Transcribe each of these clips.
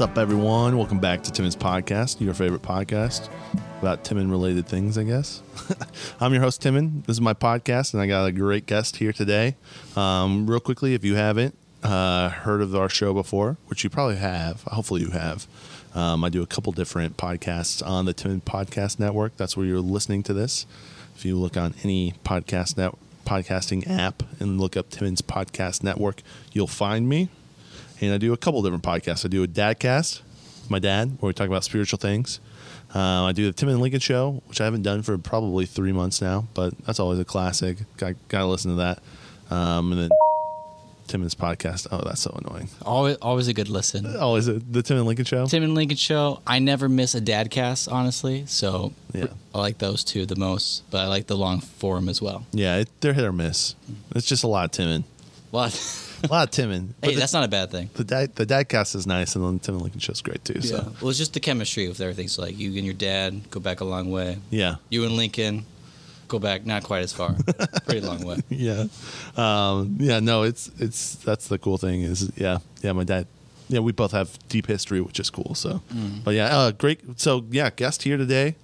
What's up, everyone? Welcome back to Timon's Podcast, your favorite podcast about Timon related things, I guess. I'm your host, Timon. This is my podcast, and I got a great guest here today. Um, real quickly, if you haven't uh, heard of our show before, which you probably have, hopefully you have, um, I do a couple different podcasts on the Timon Podcast Network. That's where you're listening to this. If you look on any podcast net podcasting app and look up Timon's Podcast Network, you'll find me and I do a couple different podcasts. I do a dadcast with my dad, where we talk about spiritual things. Uh, I do the Tim and Lincoln show, which I haven't done for probably three months now, but that's always a classic. Got got to listen to that. Um, and then Timon's podcast. Oh, that's so annoying. Always, always a good listen. Always a, the Tim and Lincoln show. Tim and Lincoln show. I never miss a dad cast, honestly. So Yeah. I like those two the most, but I like the long form as well. Yeah, it, they're hit or miss. It's just a lot of Timon. What? A lot of Timon. hey, that's not a bad thing. the, the dad the dadcast is nice, and then the Tim and Lincoln show's great too. So Well, it's just the chemistry with everything. So like you and your dad go back a long way. yeah, You and Lincoln go back not quite as far, pretty long way. yeah, um, yeah. No, it's it's that's the cool thing is yeah, yeah. My dad, yeah, we both have deep history, which is cool. So, Mm. but yeah, uh, great. So yeah, guest here today,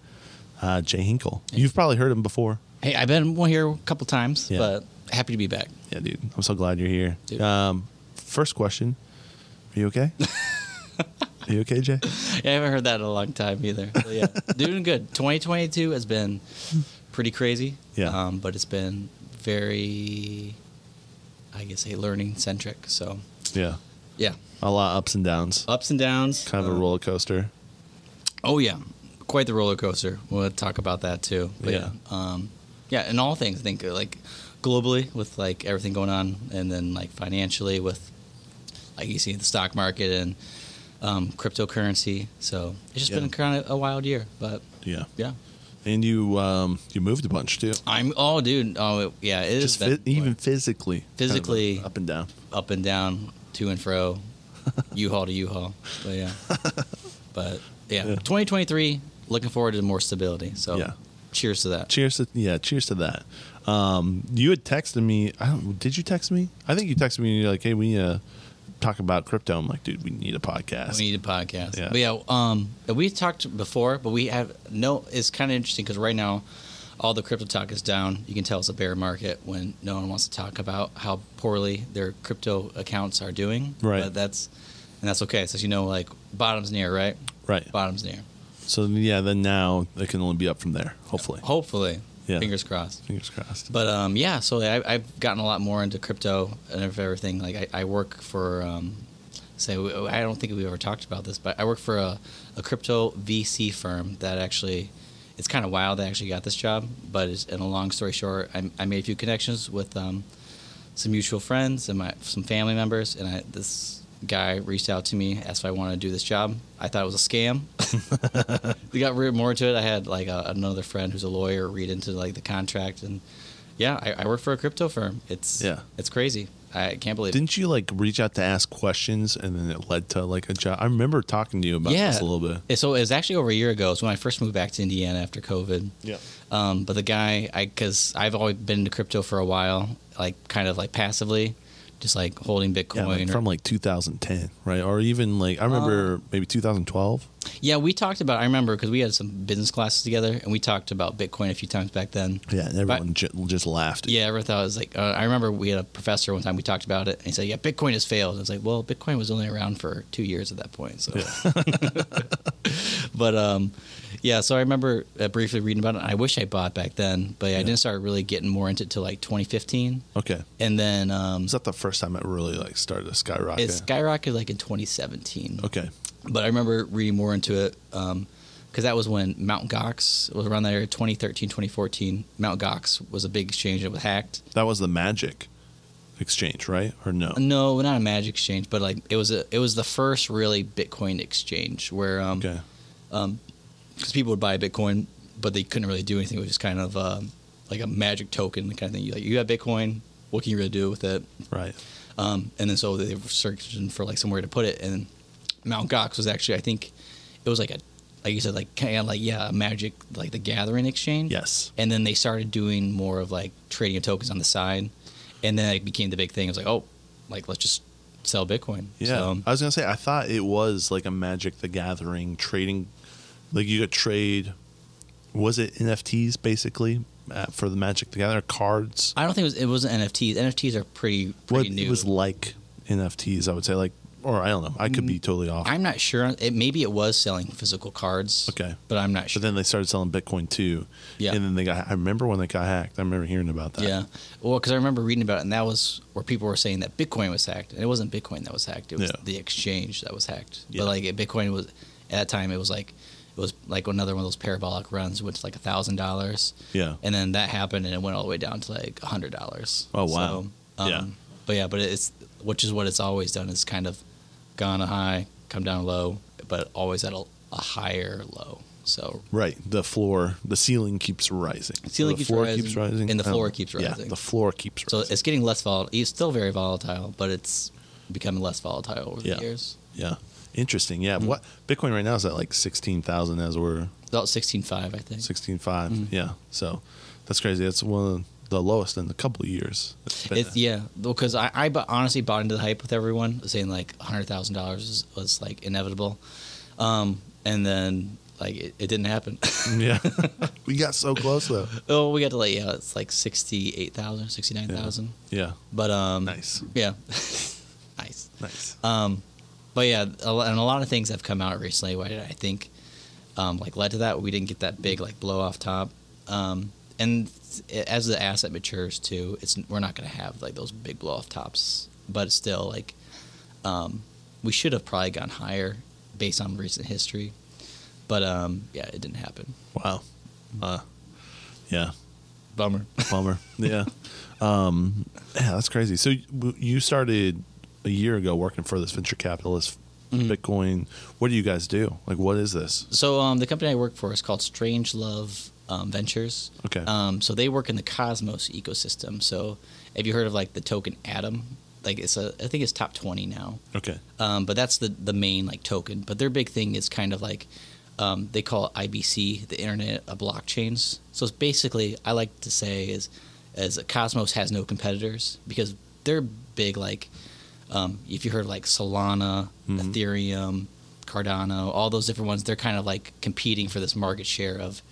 uh, Jay Hinkle. You've probably heard him before. Hey, I've been here a couple times, Yeah. but happy to be back. Yeah, dude. I'm so glad you're here. Dude. Um, first question, are you okay? are you okay, Jay? Yeah, I haven't heard that in a long time either. But yeah, doing good. 2022 has been pretty crazy. Yeah. Um, but it's been very, I guess, say learning centric. So Yeah, yeah, a lot of ups and downs. ups and downs. Kind of a Uh, roller coaster. Oh yeah, quite the roller coaster. We'll talk about that too. But Yeah. yeah, um, yeah, in all things, I think like globally with like everything going on, and then like financially with like you see the stock market and um, cryptocurrency. So it's just Yeah. been kind of a wild year, but Yeah, yeah. and you um, you moved a bunch too. I'm oh dude oh yeah it is Just fi- even physically, kind of Physically- up and down. up and down to and fro U-Haul to U-Haul but yeah but yeah, Yeah. 2023 looking forward to more stability so Yeah. Cheers to that Cheers to yeah, cheers to that. Um, you had texted me. I don't. Did you text me? I think you texted me. and You're like, hey, we need to talk about crypto. I'm like, dude, we need a podcast. we need a podcast Yeah. but yeah um we talked before but we have no it's kind of interesting because right now all the crypto talk is down you can tell it's a bear market when no one wants to talk about how poorly their crypto accounts are doing Right. but that's and that's okay so you know like bottom's near right right. bottom's near So yeah, then now it can only be up from there. Hopefully, Hopefully. Yeah. Fingers crossed. fingers crossed. But um, yeah, so I, I've gotten a lot more into crypto and everything. Like I, I work for, um, say, I don't think we ever talked about this, but I work for a, a crypto VC firm that actually, it's kind of wild. I actually got this job, but it's, in a long story short, I, I made a few connections with um, some mutual friends and my some family members, and I, this guy reached out to me, asked if I wanted to do this job. I thought it was a scam. we got more into it. I had like a, another friend who's a lawyer read into like the contract, and yeah, I, I work for a crypto firm. It's Yeah. it's crazy. I can't believe. Didn't you like reach out to ask questions and then it led to like a job? I remember talking to you about Yeah. this a little bit. Yeah, So it was actually over a year ago. It's when I first moved back to Indiana after COVID. Yeah. Um, but the guy, I because I've always been into crypto for a while, like kind of like passively, just like holding Bitcoin. Yeah, like from like 2010, right? Or even like I remember maybe 2012. yeah, we talked about. I remember because we had some business classes together, and we talked about Bitcoin a few times back then. Yeah, and everyone ju- just laughed. Yeah, I ever thought it was like uh, I remember we had a professor one time we talked about it and he said, "Yeah, Bitcoin has failed." I was like, "Well, Bitcoin was only around for two years at that point." So, but um, yeah. So I remember uh, briefly reading about it. I wish I bought back then, but I Yeah. didn't start really getting more into it till like 2015, Okay. and then um, Was that the first time it really like started to skyrocket? it skyrocketed like in 2017. okay. But I remember reading more into it because that was when Mount Gox was around that area, 2013, 2014. Mount Gox was a big exchange that was hacked. That was the Magic exchange, right? Or no? No, not a magic exchange, but like it was a it was the first really Bitcoin exchange where um Okay. Because people would buy Bitcoin, but they couldn't really do anything. It was just kind of um, like a magic token kind of thing. You like you have Bitcoin, what can you really do with it? Right. Um, and then so they were searching for like somewhere to put it, and Mount Gox was actually I think it was like a like you said like kind of like yeah a magic like the Gathering exchange. Yes. And then they started doing more of like trading of tokens on the side, and then it became the big thing. It was like oh, like let's just sell Bitcoin. Yeah, So, I was gonna say I thought it was like a Magic the Gathering trading, like you could trade. Was it NFTs basically uh, for the Magic the Gathering cards? I don't think it was. It wasn't NFTs. NFTs are pretty What pretty new. it was like NFTs? I would say like, or I don't know. I could be totally off. Mm, I'm not sure. It maybe it was selling physical cards. Okay. but I'm not sure. But then they started selling Bitcoin too. Yeah. And then they got. I remember when they got hacked. I remember hearing about that. Yeah. Well, because I remember reading about it, and that was where people were saying that Bitcoin was hacked, and it wasn't Bitcoin that was hacked; it was Yeah. the exchange that was hacked. Yeah. But like Bitcoin was at that time, it was like it was like another one of those parabolic runs, went to like a thousand dollars, Yeah. and then that happened, and it went all the way down to like a hundred dollars. Oh, wow. So, um, Yeah. But yeah, but it's which is what it's always done is kind of gone a high, come down low, but always at a, a higher low. So Right. The floor, the ceiling keeps rising. Ceiling the keeps floor rising, keeps rising, and the floor know. keeps rising. Yeah, the floor keeps rising. So it's getting less volatile. It's still very volatile, but it's becoming less volatile over Yeah. the years. yeah. Interesting. Yeah. Mm-hmm. What Bitcoin right now is at like sixteen thousand as we're About sixteen five, I think. sixteen five. Mm-hmm. Yeah. So that's crazy. That's one of the lowest in a couple of years. It's It's yeah, because I, I honestly bought into the hype with everyone saying like hundred thousand dollars was like inevitable, um, and then like it, it didn't happen. yeah. we got so close though. oh, we got to like yeah, it's like sixty eight thousand, sixty nine thousand. Yeah. But um, Nice. yeah, nice. Nice. Um, but yeah, and a lot of things have come out recently. Why I think um, like led to that. We didn't get that big like blow off top, um, and as the asset matures too, it's we're not going to have like those big blow off tops. But still, like um, we should have probably gone higher based on recent history. But um, yeah, it didn't happen. Wow. Uh, yeah. Bummer. Bummer. yeah. Um, yeah, that's crazy. So you- you started a year ago working for this venture capitalist, Mm-hmm. Bitcoin. What do you guys do? Like, what is this? So um, the company I work for is called Strangelove um, Ventures. Okay. Um, so they work in the Cosmos ecosystem. So have you heard of like the token Atom? Like it's a, I think it's top twenty now. Okay. Um, but that's the the main like token. But their big thing is kind of like um, they call it IBC, the Internet of Blockchains. So it's basically I like to say is as Cosmos has no competitors because they're big like um, if you heard like Solana, Ethereum, Cardano, all those different ones, they're kind of like competing for this market share of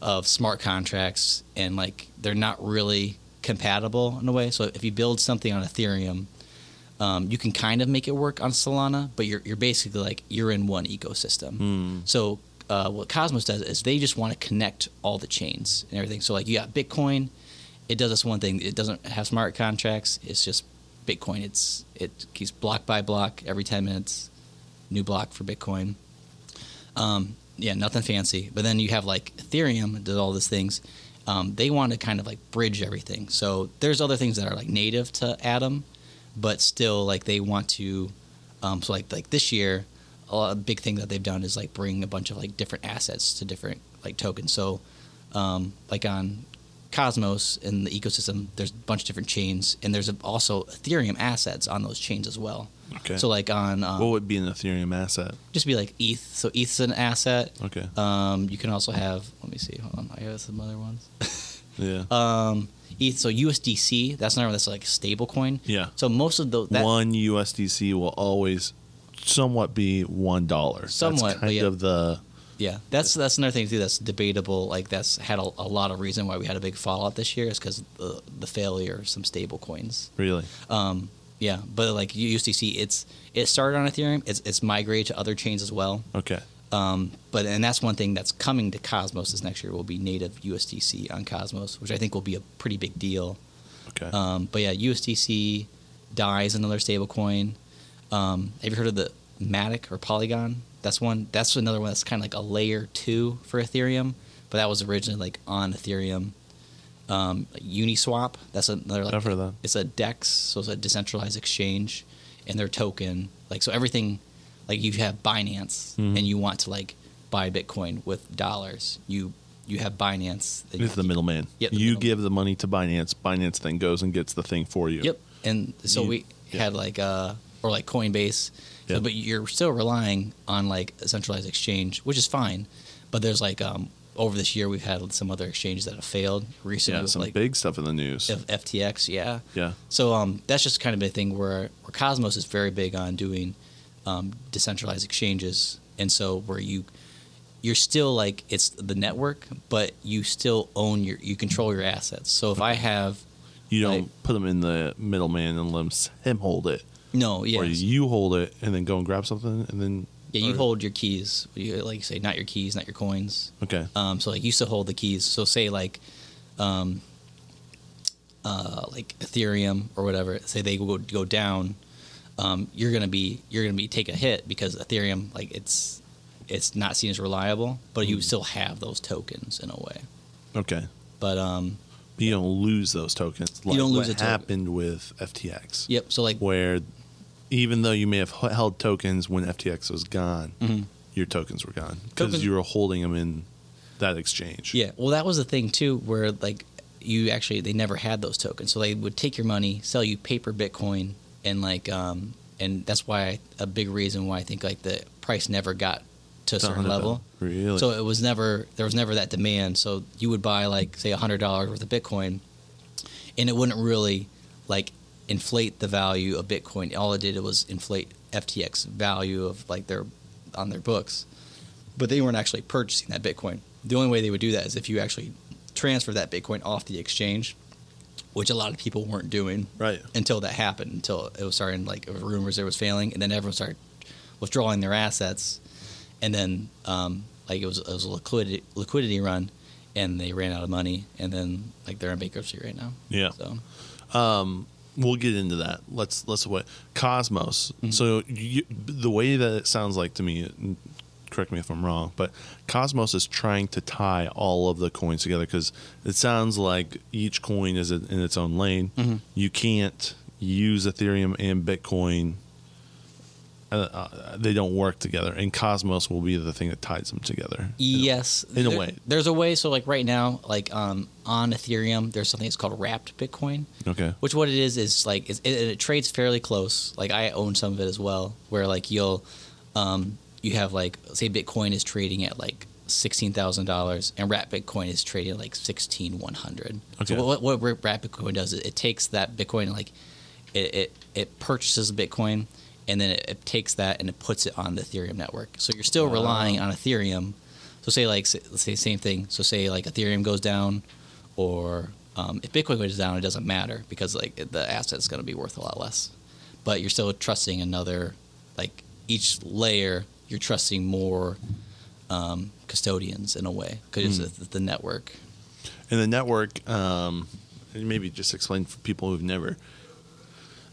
of smart contracts and like they're not really compatible in a way. So if you build something on Ethereum, um, you can kind of make it work on Solana, but you're you're basically like you're in one ecosystem. Hmm. So uh, what Cosmos does is they just want to connect all the chains and everything. So like you got Bitcoin, it does this one thing. It doesn't have smart contracts. It's just Bitcoin. It's it keeps block by block every ten minutes, new block for Bitcoin. Um, yeah, nothing fancy. But then you have like Ethereum does all these things. Um, they want to kind of like bridge everything. So there's other things that are like native to Atom, but still like they want to. Um, so like like this year, a, big thing that they've done is like bring a bunch of like different assets to different like tokens. So um, like on Cosmos and the ecosystem, there's a bunch of different chains, and there's also Ethereum assets on those chains as well. Okay. So like on um, what would be an Ethereum asset? just be like ETH. So ETH's an asset. Okay. Um, you can also have. Let me see. Hold on. I have some other ones. yeah. um, ETH. So USDC. That's another. one That's like a stable coin. yeah. So most of those. That, one USDC will always somewhat be one dollar. Somewhat, That's kind yeah. of the Yeah, that's that's another thing too. That's debatable. Like that's had a, a lot of reason why we had a big fallout this year is because the the failure of some stable coins. really. Um, yeah, but like USDC, it's it started on Ethereum. It's it's migrated to other chains as well. Okay. Um, but and that's one thing that's coming to Cosmos this next year will be native USDC on Cosmos, which I think will be a pretty big deal. Okay. Um, but yeah, USDC DAI's another stable coin. Um, have you heard of the Matic or Polygon? That's one. That's another one that's kind of like a layer two for Ethereum, but that was originally like on Ethereum. Um, Uniswap. That's another. Like, I've heard of that. It's a DEX, so it's a decentralized exchange, and their token. Like so, everything. Like you have Binance, Mhm. and you want to like buy Bitcoin with dollars. You you have Binance. that you It's the middleman. Yep, you middleman. give the money to Binance. Binance then goes and gets the thing for you. Yep. And so You- we yeah. had like uh or like Coinbase. So, but you're still relying on like a centralized exchange, which is fine. But there's like um over this year we've had some other exchanges that have failed recently. Yeah, some like big stuff in the news. F- FTX, yeah. Yeah. So um, that's just kind of a thing where, where Cosmos is very big on doing um, decentralized exchanges, and so where you you're still like it's the network, but you still own your you control your assets. So if I have You don't like- put them in the middleman and let him hold it. No, yeah, Or you hold it and then go and grab something and then. yeah, you or- hold your keys. You, like you say, not your keys, not your coins. Okay. Um, so like you still hold the keys. So say like, um, uh, like Ethereum or whatever. Say they go go down, um, you're gonna be you're gonna be take a hit because Ethereum like it's it's not seen as reliable, but you Mm. still have those tokens in a way. Okay. But um, You don't lose those tokens. Like don't lose what a token. happened with FTX. yep. So like Where even though you may have held tokens when FTX was gone, Mhm. your tokens were gone because you were holding them in that exchange. Yeah, well, that was the thing too, where like you actually they never had those tokens, so they would take your money, sell you paper Bitcoin, and like um and that's why a big reason why I think like the price never got to a certain level. Really? So it was never there was never that demand. So you would buy like say a hundred dollars worth of Bitcoin, and it wouldn't really like inflate the value of Bitcoin. All it did was inflate FTX value of like their on their books, but they weren't actually purchasing that Bitcoin. The only way they would do that is if you actually transfer that Bitcoin off the exchange, which a lot of people weren't doing right. until that happened. Until it was starting like rumors it was failing, and then everyone started withdrawing their assets, and then um, like it was it was a liquidity liquidity run, and they ran out of money, and then like they're in bankruptcy right now. Yeah. So Um, we'll get into that. Let's let's what Cosmos. Mm-hmm. So you, the way that it sounds like to me, correct me if I'm wrong, but Cosmos is trying to tie all of the coins together because it sounds like each coin is in its own lane. Mm-hmm. You can't use Ethereum and Bitcoin. Uh, they don't work together, and Cosmos will be the thing that ties them together. yes, in a there- way. there's a way. So like right now, like um, on Ethereum, there's something that's called wrapped Bitcoin. Okay. Which what it is is like it, it trades fairly close. Like I own some of it as well, where like you'll, um, you have like say Bitcoin is trading at like sixteen thousand dollars, and Wrapped Bitcoin is trading at like sixteen one hundred. Okay. So what what Wrapped Bitcoin does is it takes that Bitcoin and like it it, it purchases Bitcoin, and then it, it takes that and it puts it on the Ethereum network. So you're still relying on Ethereum. So say like let's say same thing. So say like Ethereum goes down, or um, if Bitcoin goes down, it doesn't matter because like the asset's going to be worth a lot less. But you're still trusting another, like each layer, you're trusting more um, custodians in a way because Hmm. it's the network. And the network, um, maybe just explain for people who've never.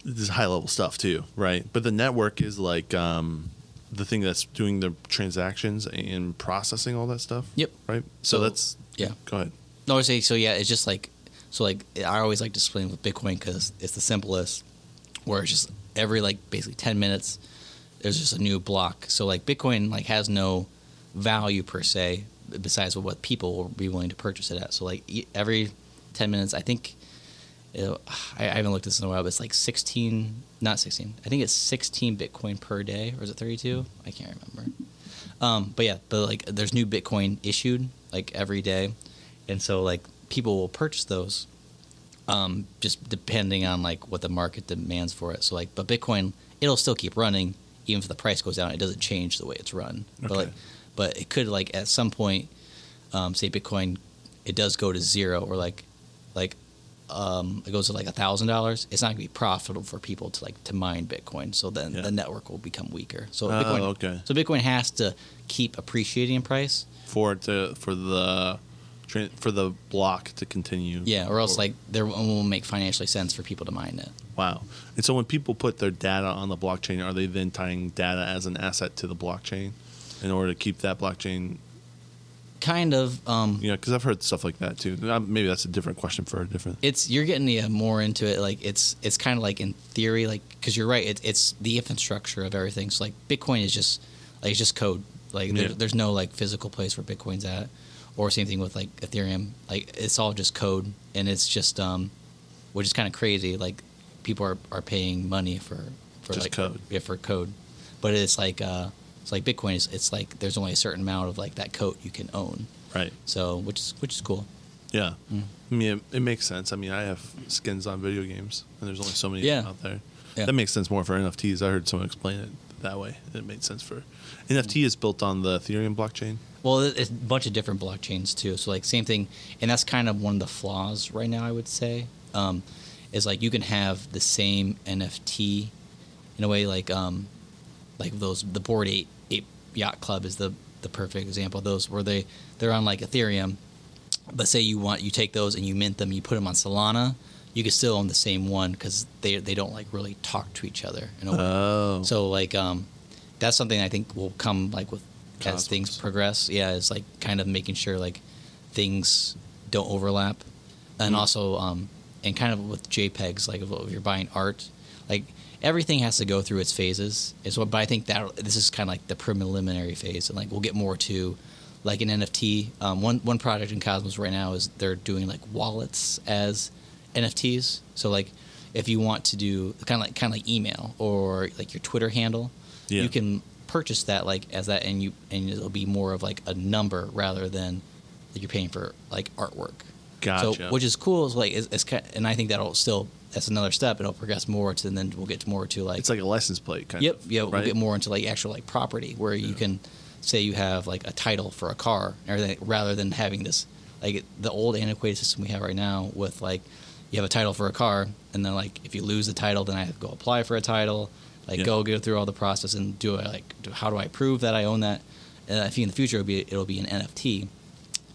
This is high level stuff too, right? But the network is like um, the thing that's doing the transactions and processing all that stuff. Yep. Right. So, So, that's yeah. Go ahead. No, I say so. Yeah, it's just like so. Like I always like to explain with Bitcoin because it's the simplest. Where it's just every like basically ten minutes, there's just a new block. So like Bitcoin like has no value per se besides what people will be willing to purchase it at. So like every ten minutes, I think. Know, I, haven't looked at this in a while, but it's like 16, not 16. I think it's 16 Bitcoin per day, or is it 32? I can't remember. Um, but yeah, but like there's new Bitcoin issued like every day, and so like people will purchase those, um, just depending on like what the market demands for it. So like, but Bitcoin it'll still keep running even if the price goes down. It doesn't change the way it's run. But Okay. like, but it could like at some point, um, say Bitcoin, it does go to zero or like, like. Um, it goes to like a thousand dollars. It's not going to be profitable for people to like to mine Bitcoin. So then Yeah. the network will become weaker. So Oh, Bitcoin, okay. so Bitcoin has to keep appreciating in price. For it to for the for the block to continue. Yeah, or else like there won't make financially sense for people to mine it. Wow. And so when people put their data on the blockchain, are they then tying data as an asset to the blockchain in order to keep that blockchain? Kind of. Um, know, because I've heard stuff like that too. Uh, Maybe that's a different question for a different. It's you're getting yeah, more into it. Like it's it's kind of like in theory, like because you're right. It, it's the infrastructure of everything. So like Bitcoin is just like it's just code. Like there, Yeah. there's no like physical place where Bitcoin's at, or same thing with like Ethereum. Like it's all just code, and it's just um, which is kind of crazy. Like people are, are paying money for for Just like code. yeah for code, but it's like uh, it's like Bitcoin is it's like there's only a certain amount of like that coat you can own. Right. So which is which is cool. Yeah. Mm. I mean, it, it makes sense. I mean, I have skins on video games, and there's only so many Yeah. out there. Yeah. That makes sense more for NFTs. I heard someone explain it that way. It made sense for NFT is built on the Ethereum blockchain. Well, it's a bunch of different blockchains too. So like same thing, and that's kind of one of the flaws right now. I would say um, is like you can have the same NFT in a way like um, like those the Bored Ape yacht club is the the perfect example of those where they they're on like Ethereum, but say you want you take those and you mint them, you put them on Solana, you can still own the same one because they they don't like really talk to each other in a way. Oh. So like um, that's something I think will come like with as things progress. Yeah, it's like kind of making sure like things don't overlap, and Mm. also um, and kind of with JPEGs like if you're buying art, like everything has to go through its phases. Is what, but I think that this is kind of like the preliminary phase, and like we'll get more to like an NFT. Um, one one project in Cosmos right now is they're doing like wallets as NFTs. So like if you want to do kind of like kind of like email or like your Twitter handle, Yeah. you can purchase that like as that, and you and it'll be more of like a number rather than that you're paying for like artwork. Gotcha. So which is cool. Is like is, is ki- and I think that'll still that's another step. and It'll progress more to, and then we'll get to more to like it's like a license plate kind Yep. of. Yeah, we'll get more into like actual like property where you can say you have like a title for a car and everything rather than having this like the old antiquated system we have right now with like you have a title for a car and then like if you lose the title then I have to go apply for a title like Yeah. go go through all the process and do I like do, how do I prove that I own that and I think in the future it'll be it'll be an NFT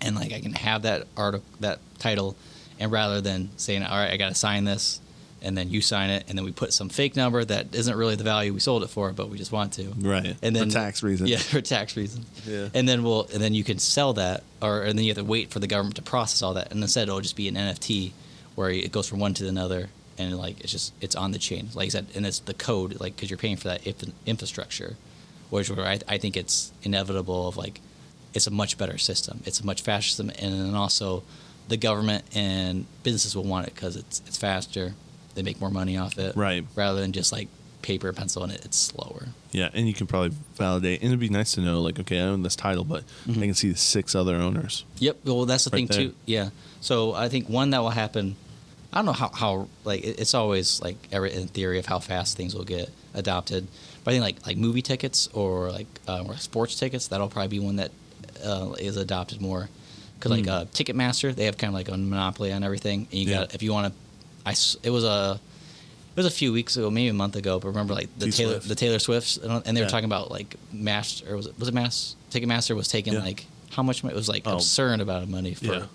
and like I can have that art that title and rather than saying all right I got to sign this and then you sign it and then we put some fake number that isn't really the value we sold it for but we just want to Right. and then for tax reasons. yeah for tax reasons Yeah. and then we'll and then you can sell that or and then you have to wait for the government to process all that and instead it'll just be an NFT where it goes from one to another and like it's just it's on the chain like I said and it's the code like because you're paying for that inf- infrastructure which where I, I think it's inevitable of like it's a much better system it's a much faster system and then also the government and businesses will want it because it's it's faster they make more money off it Right. rather than just like paper pencil and it it's slower Yeah, and you can probably validate. And it'd be nice to know, like, okay, I own this title, but Mhm. I can see the six other owners. Yep. Well, that's the Right thing there. too. Yeah. So I think one that will happen. I don't know how, how like it's always like ever in theory of how fast things will get adopted. But I think like like movie tickets or like uh, or sports tickets that'll probably be one that uh, is adopted more. Because like Mm. uh, Ticketmaster, they have kind of like a monopoly on everything, and you Yeah. got if you want to, I it was a. It was a few weeks ago, maybe a month ago, but remember like the Taylor T-Swift. the Taylor Swifts, and and they were Yeah. talking about like Mass or was it was it Mass Ticketmaster was taking Yeah. like how much money it was like Oh. absurd amount of money for Yeah.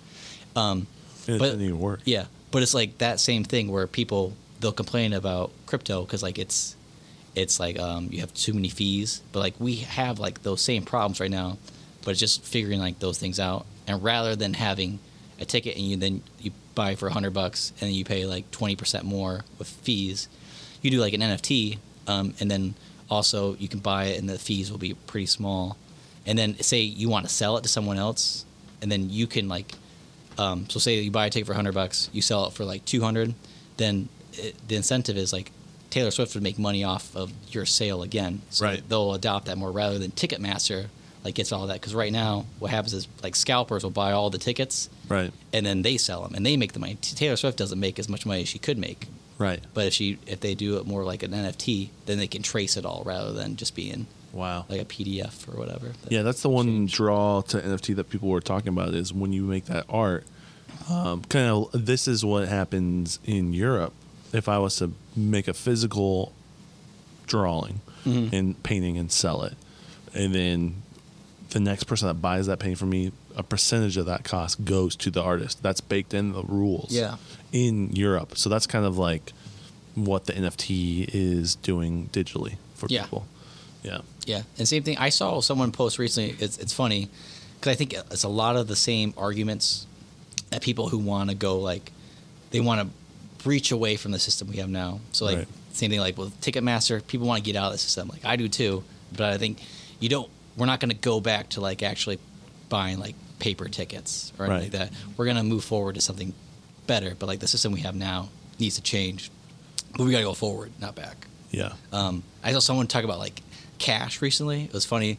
um it But- didn't even work. yeah but it's like that same thing where people they'll complain about crypto because like it's it's like um you have too many fees but like we have like those same problems right now but it's just figuring like those things out and rather than having a ticket and you then you buy for 100 bucks and then you pay like 20% more with fees you do like an nft um, and then also you can buy it and the fees will be pretty small and then say you want to sell it to someone else and then you can like um, so say you buy a ticket for 100 bucks you sell it for like 200 then it, the incentive is like taylor swift would make money off of your sale again so Right. they'll adopt that more rather than ticketmaster like gets all that because right now what happens is like scalpers will buy all the tickets Right. and then they sell them and they make the money taylor swift doesn't make as much money as she could make Right. but if she if they do it more like an nft then they can trace it all rather than just being Wow. like a pdf or whatever Yeah, that's the one change. draw to NFT that people were talking about is when you make that art. Um, kind of, this is what happens in Europe. If I was to make a physical drawing Mhm. and painting and sell it, and then the next person that buys that painting from me, a percentage of that cost goes to the artist. That's baked in the rules. Yeah. In Europe, so that's kind of like what the NFT is doing digitally for Yeah. people. Yeah. Yeah, and same thing. I saw someone post recently. It's it's funny because I think it's a lot of the same arguments that people who want to go like they want to breach away from the system we have now. So like Right. same thing like with Ticketmaster, people want to get out of the system. Like I do too, but I think you don't. We're not going to go back to like actually buying like paper tickets or anything Right. like that. We're going to move forward to something better. But like the system we have now needs to change. But we got to go forward, not back. Yeah. Um, I saw someone talk about like cash recently. It was funny.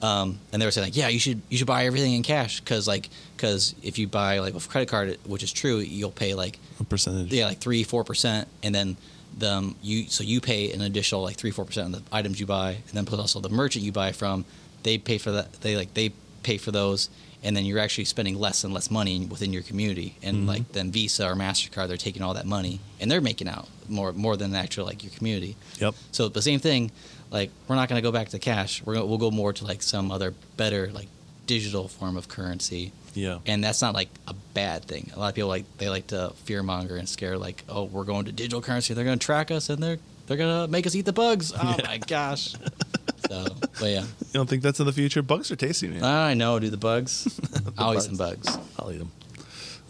Um, and they were saying like, yeah, you should you should buy everything in cash because like because if you buy like with credit card, which is true, you'll pay like A percentage. yeah like three four percent, and then the um, you so you pay an additional like three four percent on the items you buy, and then plus also the merchant you buy from, they pay for that they like they pay for those, and then you're actually spending less and less money within your community, and Mhm. like then Visa or Mastercard they're taking all that money and they're making out more more than actual like your community. Yep. So the same thing, like we're not going to go back to cash. We're gonna, we'll go more to like some other better like digital form of currency, Yeah. and that's not like a bad thing. A lot of people like they like to fearmonger and scare like, oh, we're going to digital currency. They're going to track us and they're they're going to make us eat the bugs. Oh Yeah. my gosh. So, but yeah, You don't think that's in the future? Bugs are tasty, man. I know. Do the bugs? I'll eat some bugs. I'll eat them.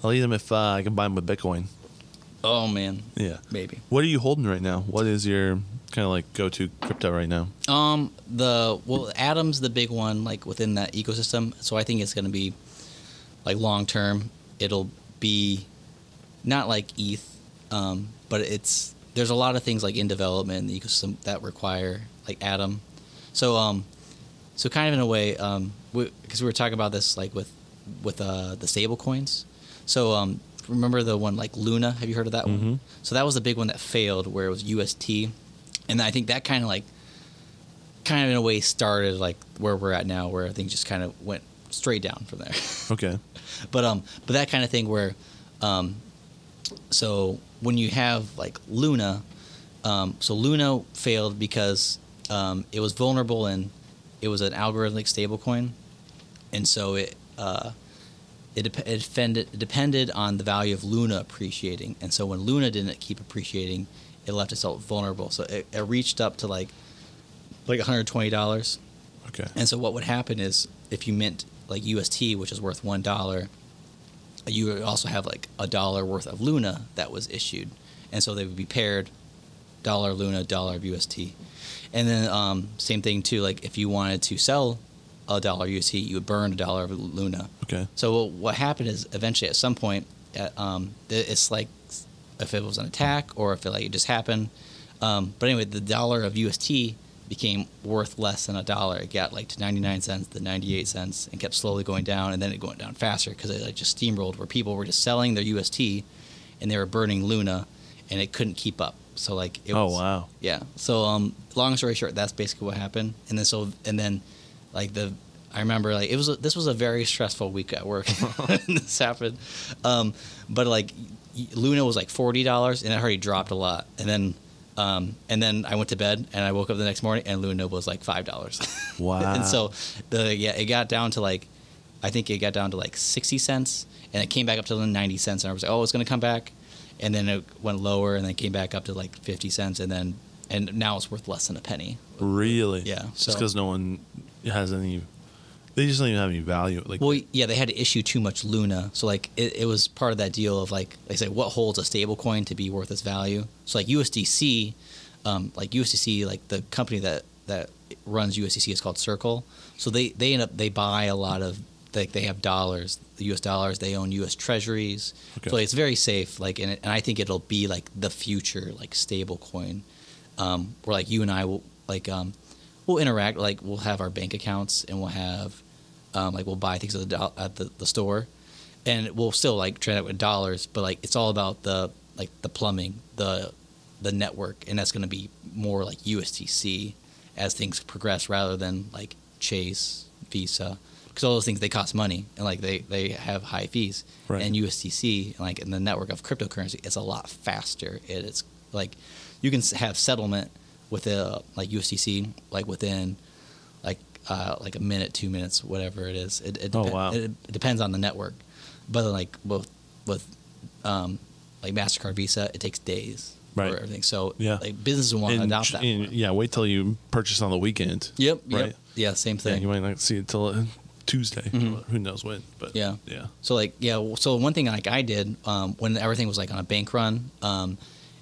I'll eat them if uh, I can buy them with Bitcoin. Oh man, Yeah. maybe. What are you holding right now? What is your kind of like go to crypto right now? Um, the well, Atom's the big one, like within that ecosystem. So I think it's going to be like long term. It'll be not like ETH, um, but it's there's a lot of things like in development in the ecosystem that require like Atom. So um, so kind of in a way, um, because we, were talking about this like with with uh the stable coins. So um, remember the one like Luna? Have you heard of that Mhm. one? So that was the big one that failed, where it was UST, and I think that kind of like kind of in a way started like where we're at now, where things just kind of went straight down from there. Okay. but um, but that kind of thing where, um, so when you have like Luna, um, so Luna failed because um, it was vulnerable and it was an algorithmic stablecoin, and so it uh, it, dep- it depended it depended on the value of Luna appreciating, and so when Luna didn't keep appreciating, it left itself vulnerable. So it, it reached up to like like one hundred twenty dollars. Okay. And so what would happen is if you mint like UST, which is worth one dollar, you would also have like a dollar worth of Luna that was issued, and so they would be paired, dollar Luna, dollar of UST, and then um, same thing too. Like if you wanted to sell a dollar UST, you would burn a dollar of Luna. Okay. So what happened is eventually at some point, uh, um, it's like if it was an attack or if it like it just happened. Um, but anyway, the dollar of UST became worth less than a dollar. It got like to 99 cents, then 98 cents, and kept slowly going down, and then it went down faster because it like just steamrolled where people were just selling their UST and they were burning Luna, and it couldn't keep up. So like, it oh was, wow. yeah. So um, long story short, that's basically what happened. And then so and then, like the, I remember like it was a, this was a very stressful week at work. When this happened, um, but like Luna was like forty dollars, and it already dropped a lot. And then, um, and then I went to bed, and I woke up the next morning, and Luna Noble was like five dollars. Wow. and so the yeah, it got down to like, I think it got down to like sixty cents, and it came back up to ninety cents, and I was like, oh, it's gonna come back, and then it went lower, and then came back up to like fifty cents, and then and now it's worth less than a penny. Really? Yeah, Just so- because no one has any, they just don't even have any value. Like, Well, yeah, they had to issue too much Luna, so like it, it was part of that deal of like they say what holds a stable coin to be worth its value. So like USDC, um, like USDC, like the company that that runs USDC is called Circle. So they they end up they buy a lot of like they have dollars, the U.S. dollars. They own U.S. Treasuries, Okay. so it's very safe. Like and, it, and I think it'll be like the future like stable coin, um, where like you and I will like um, we'll interact. Like we'll have our bank accounts and we'll have um, like we'll buy things at the do- at the, the store, and we'll still like transact with dollars. But like it's all about the like the plumbing, the the network, and that's going to be more like USDC as things progress rather than like Chase, Visa, because all those things they cost money and like they they have high fees. Right. And USDC, like in the network of cryptocurrency, it's a lot faster. It, it's like you can have settlement with a like USDC like within like uh, like a minute, two minutes, whatever it is. It, it, Oh, wow. it, it depends on the network, but like with with um, like Mastercard, Visa, it takes days Right. for everything. So Yeah. like businesses want to adopt that. and, yeah, wait till you purchase on the weekend. Yep. Right. Yep. Yeah. Same Yeah, thing. you might not see it till Tuesday. Mhm. Who knows when? But Yeah. yeah. So like yeah, so one thing like I did um, when everything was like on a bank run, um,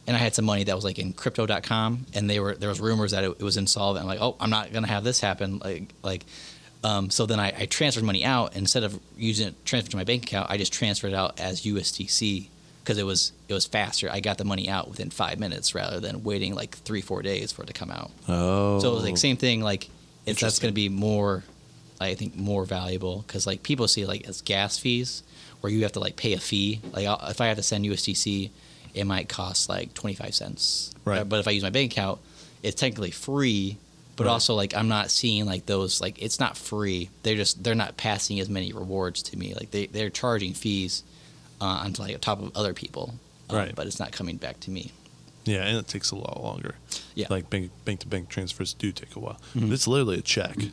and I had some money that was like in crypto.com, and they were there was rumors that it, it was insolvent. I'm like, oh, I'm not gonna have this happen. Like like, um, so then I, I transferred money out instead of using it transfer to my bank account. I just transferred it out as USDC because it was it was faster. I got the money out within five minutes rather than waiting like three four days for it to come out. Oh. So it was like same thing. Like it's that's going to be more I think more valuable because like people see like as gas fees where you have to like pay a fee. Like I'll, if I have to send USDC, it might cost like twenty five cents. Right. But if I use my bank account, it's technically free. But Right. also like I'm not seeing like those like it's not free. They're just they're not passing as many rewards to me. Like they they're charging fees uh, on like top of other people. um, Right. But it's not coming back to me. Yeah, and it takes a lot longer. Yeah. Like bank bank to bank transfers do take a while. Mhm. It's literally a check, Yep.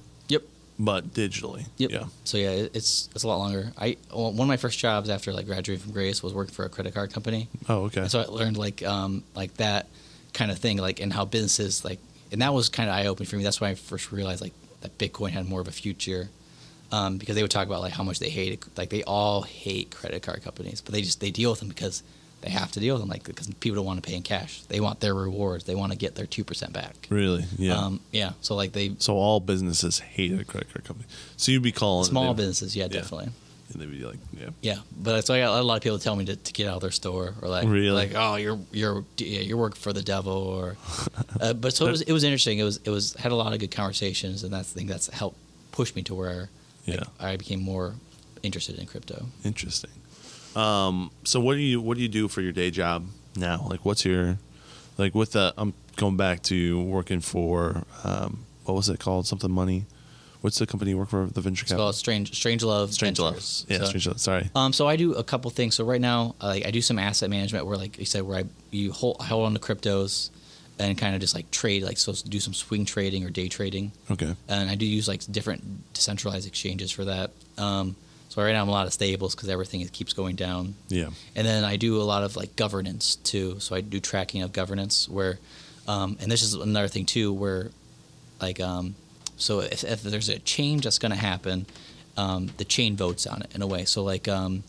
But digitally. Yep. Yeah. So yeah, it- it's it's a lot longer. I well, one of my first jobs after like graduating from Grace was working for a credit card company. Oh, okay. And so I learned like um like that kind of thing like and how businesses like and that was kind of eye opening for me. That's when I first realized like that Bitcoin had more of a future. Um, because they would talk about like how much they hate it. Like they all hate credit card companies, but they just they deal with them because they have to deal with them. Like because people don't want to pay in cash. They want their rewards. They want to get their two percent back. really? Yeah. Um, yeah. So like they so all businesses hate a credit card company. So you'd be calling small businesses, yeah, definitely. And they'd be like, yeah. Yeah, but so I got a lot of people tell me to, to get out of their store, or like, Really? like, oh, you're you're yeah, you're working for the devil, or. Uh, but so it was it was interesting. It was it was had a lot of good conversations, and that's the thing that's helped push me to where like, Yeah. I became more interested in crypto. Interesting. Um, so what do you what do you do for your day job now? Like, what's your like with the? I'm going back to working for um, what was it called? Something money. What's the company you work for? The venture It's capital. called Strange Strangelove. Strange Love. Yeah, So- Strangelove. Sorry. Um, so I do a couple things. So right now, uh, like I do some asset management where, like you said, where I you hold I hold on to cryptos, and kind of just like trade, like so do some swing trading or day trading. Okay. and I do use like different decentralized exchanges for that. Um, so right now I'm a lot of stables because everything is, keeps going down, Yeah. and then I do a lot of like governance too. So I do tracking of governance where, um, and this is another thing too where, like, um, so if, if there's a change that's going to happen, um, the chain votes on it in a way. So like, um,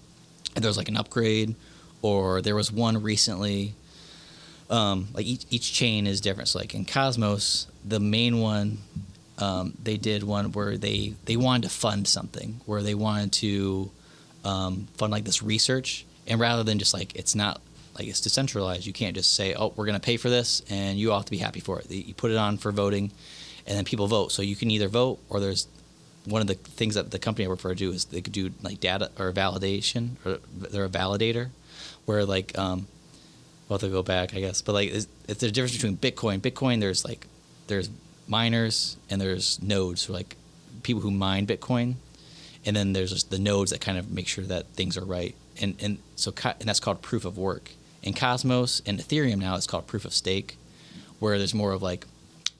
if there's like an upgrade, or there was one recently um, like each, each chain is different. So like in Cosmos, the main one, um, they did one where they they wanted to fund something, where they wanted to um, fund like this research, and rather than just like it's not like it's decentralized, you can't just say, oh, we're gonna pay for this, and you all have to be happy for it. You put it on for voting, and then people vote. So you can either vote, or there's one of the things that the company I work for do is they could do like data or validation, or they're a validator, where like um, we'll to go back, I guess. But like, it's, it's the difference between Bitcoin. Bitcoin, there's like, there's miners and there's nodes, like people who mine Bitcoin, and then there's just the nodes that kind of make sure that things are right. And and so and that's called proof of work. In Cosmos and Ethereum now, it's called proof of stake, where there's more of like,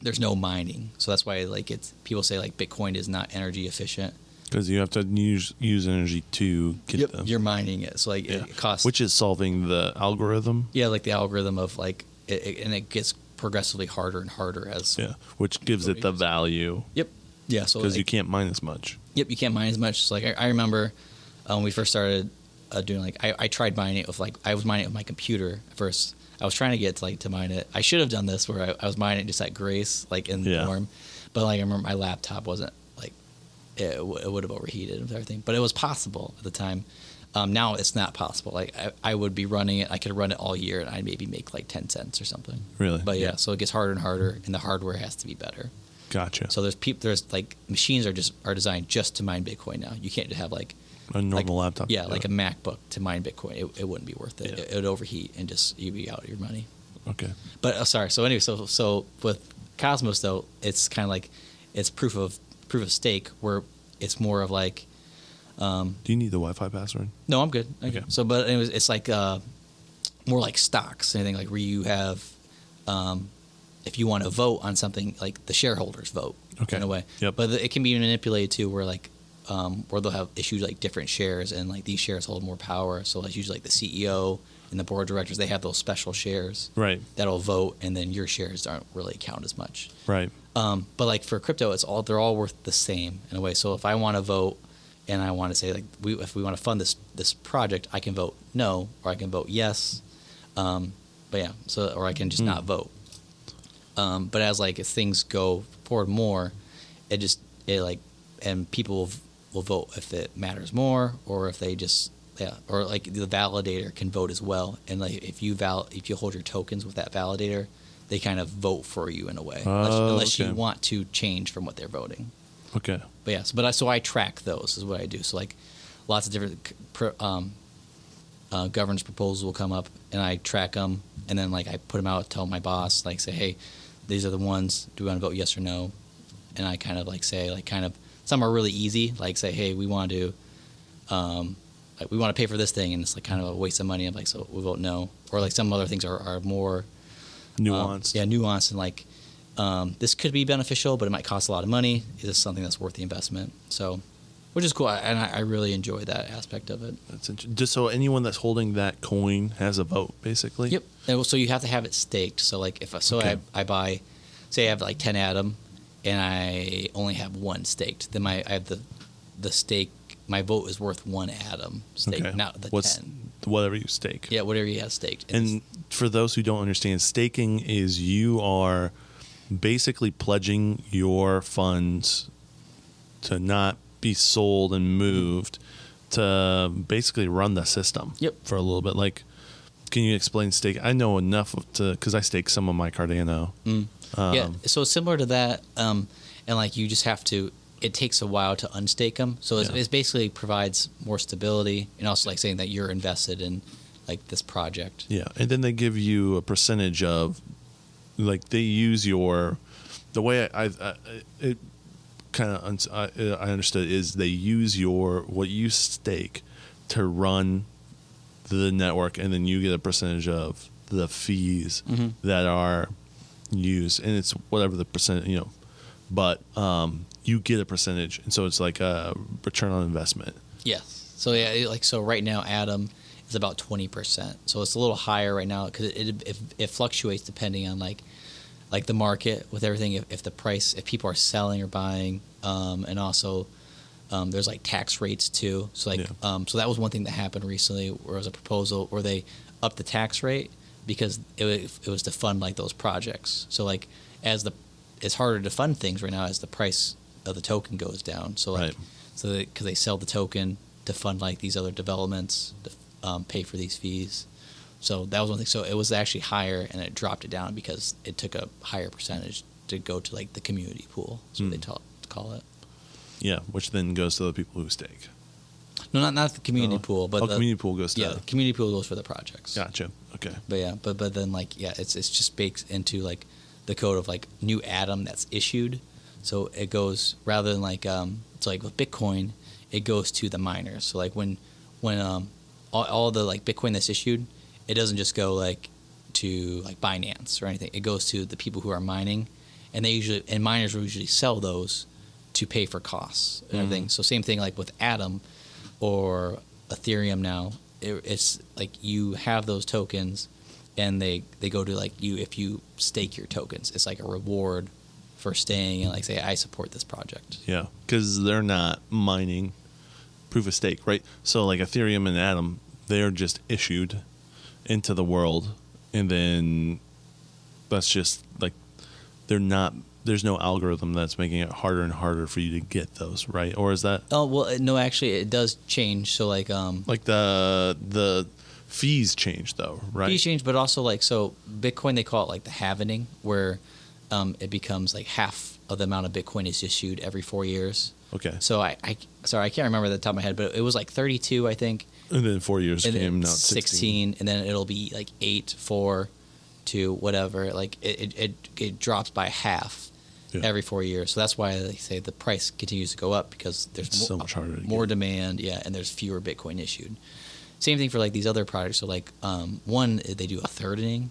there's no mining. So that's why like it's people say like Bitcoin is not energy efficient. Because you have to use use energy to get them. You're mining it, so like yeah. it costs Which is solving the algorithm. yeah, like the algorithm of like, it, it, and it gets progressively harder and harder as Yeah. Which gives it the value Yep. Yeah. So because like, you can't mine as much. Yep. You can't mine as much. So like I, I remember uh, when we first started uh, doing like I, I tried mining it with like I was mining it with my computer first. I was trying to get to like to mine it. I should have done this where I, I was mining it just at Grace like in the Yeah. dorm, but like I remember my laptop wasn't like it, w- it would have overheated and everything. But it was possible at the time. Um, now it's not possible. Like I, I would be running it. I could run it all year and I'd maybe make like ten cents or something. Really? But yeah, so it gets harder and harder, and the hardware has to be better. Gotcha. So there's people, there's like machines are just are designed just to mine Bitcoin now. You can't have like a normal like, laptop. Yeah, like a MacBook to mine Bitcoin. It, it wouldn't be worth it. Yeah. It, it would overheat and just you'd be out your money. Okay. But uh, sorry. So anyway, so so with Cosmos though, it's kind of like it's proof of proof of stake where it's more of like um, Do you need the Wi-Fi password? no, I'm good. Okay. Okay. So, but anyways, it's like uh, more like stocks, anything like where you have, um, if you want to vote on something, like the shareholders vote Okay. in a way. Yep. But it can be manipulated too, where like, um, where they'll have issued like different shares, and like these shares hold more power. So like usually like the CEO and the board of directors, they have those special shares Right. that'll vote, and then your shares aren't really count as much. Right. Um, but like for crypto, it's all they're all worth the same in a way. So if I want to vote and I want to say like we if we want to fund this this project, I can vote no or I can vote yes. Um, but yeah, so or I can just Hmm. not vote. Um, but as like as things go forward more, it just it like and people will, will vote if it matters more or if they just yeah or like the validator can vote as well and like if you val if you hold your tokens with that validator they kind of vote for you in a way unless, Oh, unless okay. you want to change from what they're voting Okay. But yes, but I so I track those is what I do. So like lots of different um, uh, governance proposals will come up, and I track them, and then like I put them out, tell my boss, like say, hey, these are the ones. Do we want to vote yes or no? And I kind of like say like kind of some are really easy, like say, hey, we want to. Um, like we want to pay for this thing, and it's like kind of a waste of money. I'm like, so we vote no, or like some other things are, are more um, Nuanced. yeah, nuanced and like um, this could be beneficial, but it might cost a lot of money. Is this something that's worth the investment? So, which is cool, and I, I really enjoy that aspect of it. That's interesting. Just so anyone that's holding that coin has a vote, basically. Yep. And so you have to have it staked. So like if I, so Okay. I, I buy, say I have like ten atom, and I only have one staked, then my I have the the stake. My vote is worth one atom staked, Okay. not the What's ten. whatever you stake. Yeah, whatever you have staked. And for those who don't understand, staking is you are basically pledging your funds to not be sold and moved to basically run the system. Yep. For a little bit, like, can you explain stake? I know enough to because I stake some of my Cardano. Mm. Um, yeah, so similar to that, um, and like you just have to. It takes a while to unstake them, so it's, Yeah. it basically provides more stability, and also like saying that you're invested in like this project. Yeah, and then they give you a percentage of, like they use your, the way I, I, I it kind of I, I understood is they use your what you stake to run the network, and then you get a percentage of the fees Mhm. that are used, and it's whatever the percent you know, but um, you get a percentage, and so it's like a return on investment. Yes. So yeah, like so right now, Atom is about twenty percent. So it's a little higher right now because it, it it fluctuates depending on like like the market with everything. If, if the price, if people are selling or buying, um, and also um, there's like tax rates too. So like Yeah. um, so that was one thing that happened recently. Where was a proposal where they upped the tax rate because it was, it was to fund like those projects. So like as the it's harder to fund things right now as the price of the token goes down. So like Right. so because they, sell the token to fund like these other developments to um, pay for these fees. So that was one thing. So it was actually higher, and it dropped it down because it took a higher percentage to go to like the community pool. That's what they Hmm. ta- call it. Yeah, which then goes to the people who stake. No, not not the community Oh. pool, but oh, the, community pool goes to yeah, the community pool goes for the projects. Gotcha. Okay. But yeah, but but then like yeah, it's it's just baked into like the code of like new atom that's issued. So it goes rather than like um so like with Bitcoin, it goes to the miners. So like when when um all, all the like Bitcoin that's issued, it doesn't just go like to like Binance or anything. It goes to the people who are mining, and they usually and miners will usually sell those to pay for costs and mm-hmm. everything. So same thing like with Atom or Ethereum now. It, it's like you have those tokens, and they they go to like you if you stake your tokens. It's like a reward for staying and like say I support this project. Yeah, because they're not mining proof of stake, right? So like Ethereum and Atom, they're just issued into the world, and then that's just like they're not. There's no algorithm that's making it harder and harder for you to get those, right? Or is that Oh well, no, actually it does change. So like um, like the the fees change though, right? fees change, but also like so Bitcoin they call it like the halvening, where um, it becomes like half of the amount of Bitcoin is issued every four years. Okay, So I, I sorry I can't remember the top of my head, but it was like 32 I think, and then four years and came it's 16, 16. and then it'll be like eight, four, two, whatever. Like it it, it, drops by half Yeah. every four years. So that's why they say the price continues to go up because there's It's so more demand, yeah, and there's fewer Bitcoin issued. Same thing for like these other products. So like um, one, they do a thirdening,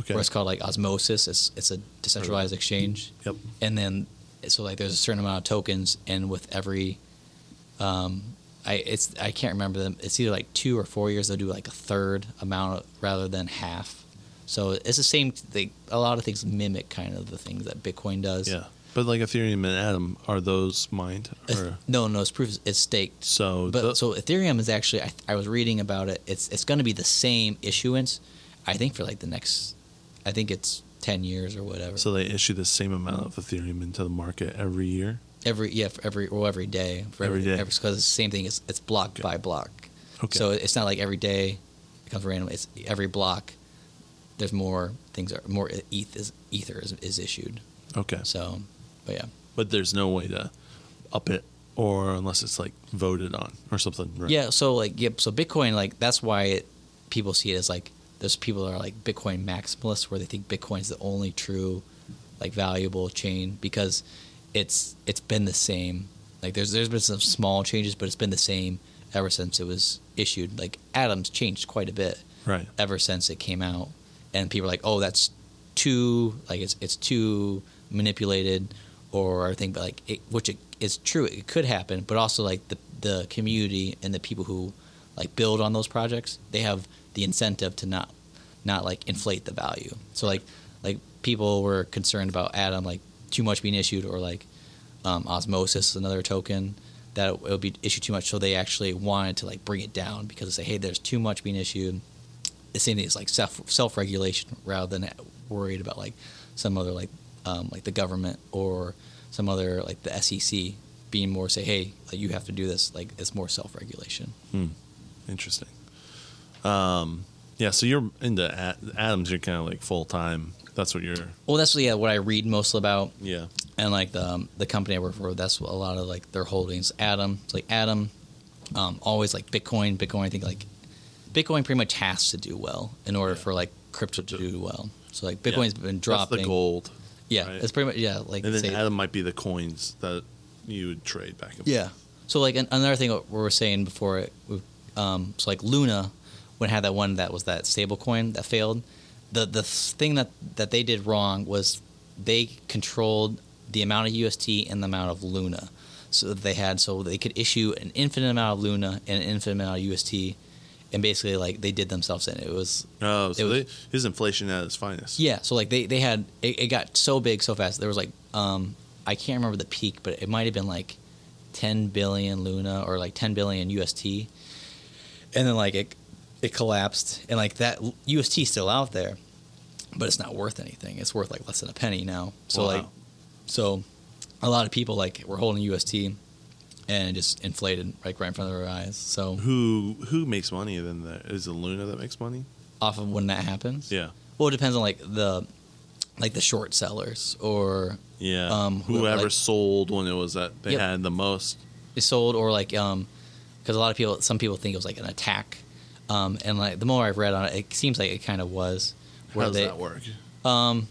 Okay, where it's called like Osmosis. It's it's a decentralized exchange, yep, and then so like there's a certain amount of tokens, and with every, um, I it's I can't remember them. It's either like two or four years they'll do like a third amount rather than half. So it's the same. They a lot of things mimic kind of the things that Bitcoin does. yeah. But like Ethereum and Atom, are those mined? Or, no, no, it's proof it's staked. so But the- so Ethereum is actually I, I was reading about it. It's it's going to be the same issuance, I think for like the next, I think it's ten years or whatever. So they issue the same amount of Ethereum into the market every year. Every yeah for every or every day for Every day. because it's the same thing. It's it's block Okay. by block. Okay. So it's not like every day it comes random. It's every block. There's more things are more ETH is ether is, is issued. Okay. So, but yeah, But there's no way to up it or unless it's like voted on or something. Right? Yeah, so like yep, so Bitcoin like that's why it, people see it as like there's people that are like Bitcoin maximalists where they think Bitcoin is the only true like valuable chain because it's it's been the same. Like there's there's been some small changes, but it's been the same ever since it was issued. Like Atom's changed quite a bit Right. ever since it came out, and people are like, oh, that's too like it's it's too manipulated, or I think, but like it, which it is true, it could happen, but also like the the community and the people who like build on those projects, they have the incentive to not not like inflate the value. So like like people were concerned about Atom like too much being issued, or like um, Osmosis, another token that it would be issued too much. So they actually wanted to like bring it down because they say, hey, there's too much being issued the same thing is like self self regulation rather than worried about like some other like um, like the government or some other like the SEC being more say hey like you have to do this like it's more self regulation. Hmm. Interesting. Um, yeah, so you're into a- atoms. You're kind of like full time. That's what you're. Well, that's yeah what I read mostly about Yeah. and like the um, the company I work for that's a lot of like their holdings. Atom, it's like Atom, um, always like Bitcoin. Bitcoin, I think like Bitcoin pretty much has to do well in order Yeah. for like crypto to do well. So like Yeah. Bitcoin's been dropping. That's the gold. Yeah, right? it's pretty much yeah like And then say- atom might be the coins that you would trade back and forth. Yeah. So like an, another thing what we were saying before, it, um, so like Luna, when it had that one that was that stable coin that failed, the the thing that that they did wrong was they controlled the amount of UST and the amount of Luna. So that they had so they could issue an infinite amount of Luna and an infinite amount of UST, and basically like they did themselves in. It was Oh, so It was- they, his inflation at its finest. yeah, so like they they had it, it got so big so fast. There was like um I can't remember the peak, but it might have been like 10 billion Luna or like 10 billion UST. And then like it it collapsed and like that UST is still out there, but it's not worth anything. It's worth like less than a penny now. So Wow. like so a lot of people like were holding UST and it just inflated like right in front of their eyes. So Who who makes money then? Is it Luna that makes money? off of when that happens, Yeah. well, it depends on like the like the short sellers or Yeah. Um, who- Whoever like- sold when it was that they Yep. had the most. is sold or like um because a lot of people some people think it was like an attack um and like the more i've read on it it seems like it kind of was How does they that work? um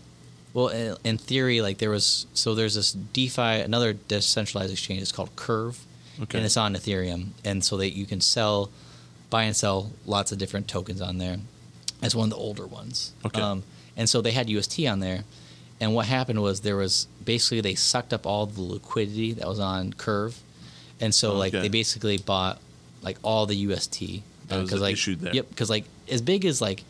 well in, in theory like there was so there's this defi another decentralized exchange it's called curve Okay. and it's on ethereum. And so that you can sell buy and sell lots of different tokens on there. As one of the older ones. Okay. um, and so they had ust on there. And what happened was there was basically they sucked up all the liquidity that was on curve. And so like they basically bought like all the ust That was like issued there. yep because like as big as like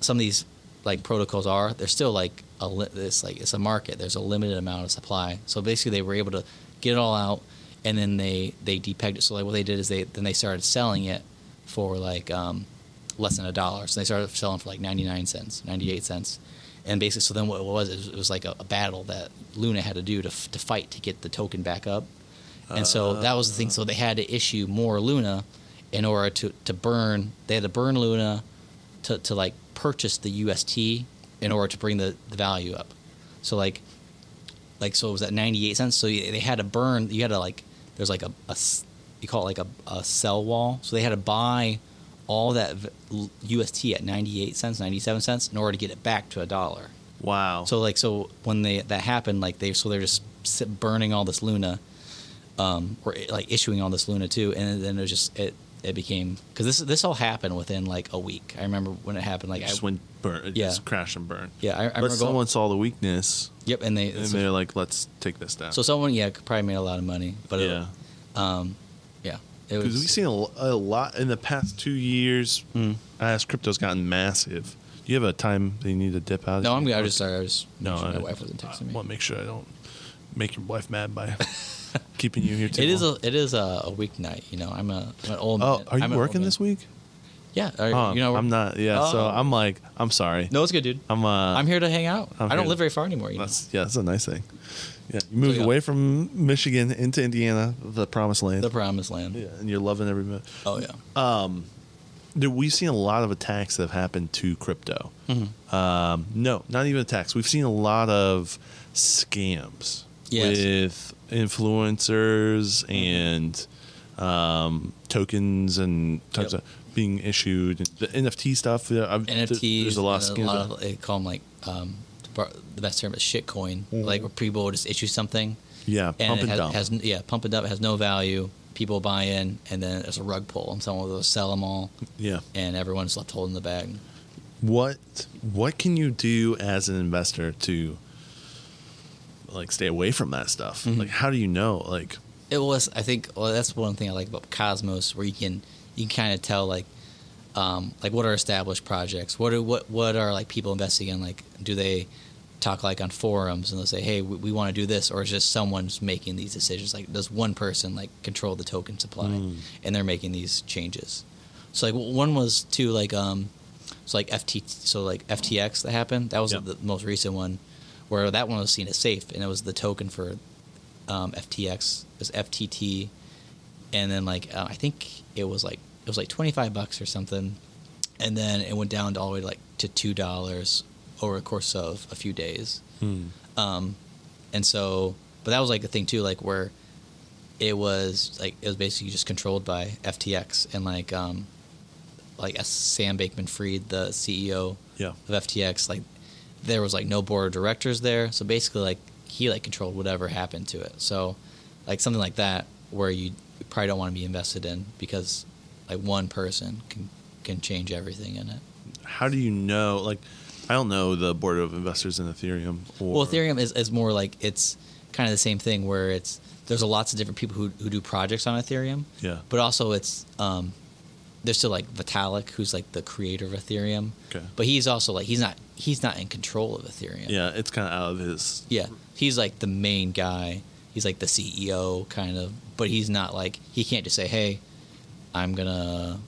some of these like protocols are they're still like a li- this like it's a market. There's a limited amount of supply. So basically they were able to get it all out and then they they depegged it. So like what they did is they then they started selling it for like um, less than a dollar. So they started selling for like 99 cents 98 cents. And basically so then what it was is it was like a, a battle that luna had to do to, f- to fight to get the token back up. And so that was the thing. So they had to issue more luna in order to, to burn they had to burn luna to, to like purchase the UST in order to bring the, the value up. So like like so it was at 98 cents so you- they had to burn you had to like there's like a, a you call it like a, a sell wall so they had to buy all that UST at 98 cents 97 cents in order to get it back to a dollar. Wow. So like so when they that happened like they so they're just burning all this Luna, um, or like issuing all this Luna too, and then it was just it it became because this this all happened within like a week. I remember when it happened. Like it just I, went burn. It Yeah. just crashed and burned. yeah, I, I remember someone going. saw the weakness Yep, and they and so, they're like, "Let's take this down." so someone yeah probably made a lot of money, but it- yeah, um, yeah, because we've seen a, a lot in the past two years. Mm. As crypto's gotten massive. Do you have a time that you need to dip out? No, I'm. I just sorry. I was No, no. I, my wife wasn't texting I me. want to make sure I don't make your wife mad by keeping you here too. It is long. a it is a, a weeknight. You know, I'm a I'm an old. Oh, man. are you I'm working this week? Yeah. Are, Oh, you know, I'm not. Yeah, so Oh. I'm like, I'm sorry. No, it's good, dude. I'm. Uh, I'm here to hang out. I'm I don't here- live very far anymore. You know? That's yeah, that's a nice thing. Yeah, you moved yeah. away from Michigan into Indiana, the promised land. The promised land. yeah, and you're loving every minute. Oh yeah. Um, dude, we've seen a lot of attacks that have happened to crypto. Mm-hmm. Um, no, not even attacks. We've seen a lot of scams. Yes. with influencers and um, tokens and types Yep. of being issued. The NFT stuff. yeah, I've- NFTs. There's a lot and a lot of they call them like um, the best term is shitcoin. Mhm. Like where people will just issue something yeah, and pump it and has, dump. has yeah pump and dump. It has no value. People buy in, and then there's a rug pull, and someone will sell them all, yeah. and everyone's left holding the bag. What What can you do as an investor to like stay away from that stuff? Mhm. Like, how do you know? Like, It was, I think, well, that's one thing I like about Cosmos, where you can you can kind of tell like, um, like what are established projects, what are what what are like people investing in, like do they talk like on forums and they'll say, hey, we, we want to do this, or is just someone's making these decisions? Like, does one person like control the token supply, Mm. and they're making these changes? So like one was too like um, so like FT so like FTX that happened. That was Yeah. the most recent one, where that one was seen as safe, and it was the token for um, FTX. It was FTT, and then like uh, I think it was like it was like twenty five bucks or something, and then it went down to all the way to like to two dollars over the course of a few days. hmm. Um, and so, but that was like a thing too, like where it was like it was basically just controlled by FTX and like um, like Sam Bankman-Fried, the CEO yeah, of FTX, like there was like no board of directors there, so basically like he like controlled whatever happened to it. So like something like that where you probably don't want to be invested in because like one person can can change everything in it. how do you know? Like, I don't know the board of investors in Ethereum. Or, Well, Ethereum is, is more like it's kind of the same thing where it's there's a lots of different people who, who do projects on Ethereum, Yeah. but also it's um, there's still like Vitalik who's like the creator of Ethereum, Okay. but he's also like he's not he's not in control of Ethereum. Yeah, it's kind of out of his. yeah, he's like the main guy. He's like the CEO kind of, but he's not like he can't just say, "Hey, I'm gonna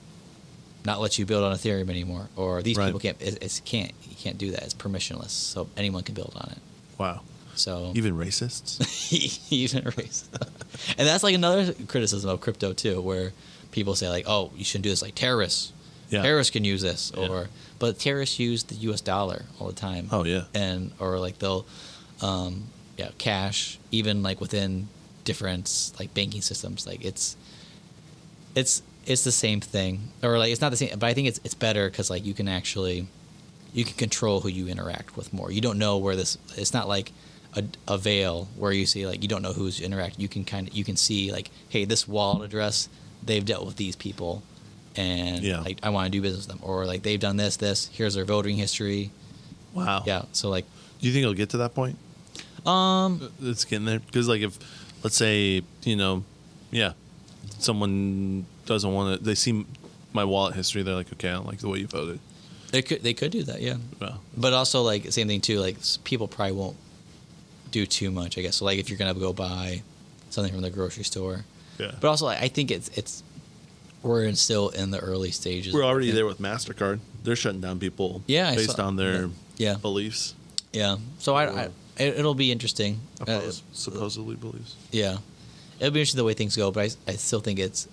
not let you build on Ethereum anymore," or these Right. people can't. It, it's can't you can't do that. It's permissionless, so anyone can build on it. Wow. So Even racists. even erase and that's like another criticism of crypto too where people say like oh you shouldn't do this like terrorists Yeah. terrorists can use this Yeah. or but terrorists use the us dollar all the time Oh yeah. and or like they'll um yeah cash even like within different like banking systems like it's it's it's the same thing or like it's not the same but i think it's it's better because like you can actually you can control who you interact with more you don't know where this it's not like a, a veil where you see like you don't know who's interacting you can kind of you can see like hey this wallet address they've dealt with these people and Yeah. like i want to do business with them or like they've done this this here's their voting history Wow. yeah so like Do you think it'll get to that point? um It's getting there because, like, if let's say you know, yeah, someone doesn't want to. They see my wallet history. They're like, okay, I don't like the way you voted. They could they could do that, yeah. Well, But also like same thing too. Like people probably won't do too much. I guess. So like if you're gonna go buy something from the grocery store, yeah. but also I I think it's it's we're in, still in the early stages. We're already there with Mastercard. They're shutting down people. Yeah, I based saw- on their Yeah, beliefs. yeah. So I, I it, it'll be interesting. Uh, supposedly beliefs. yeah, it'll be interesting the way things go. But I I still think it's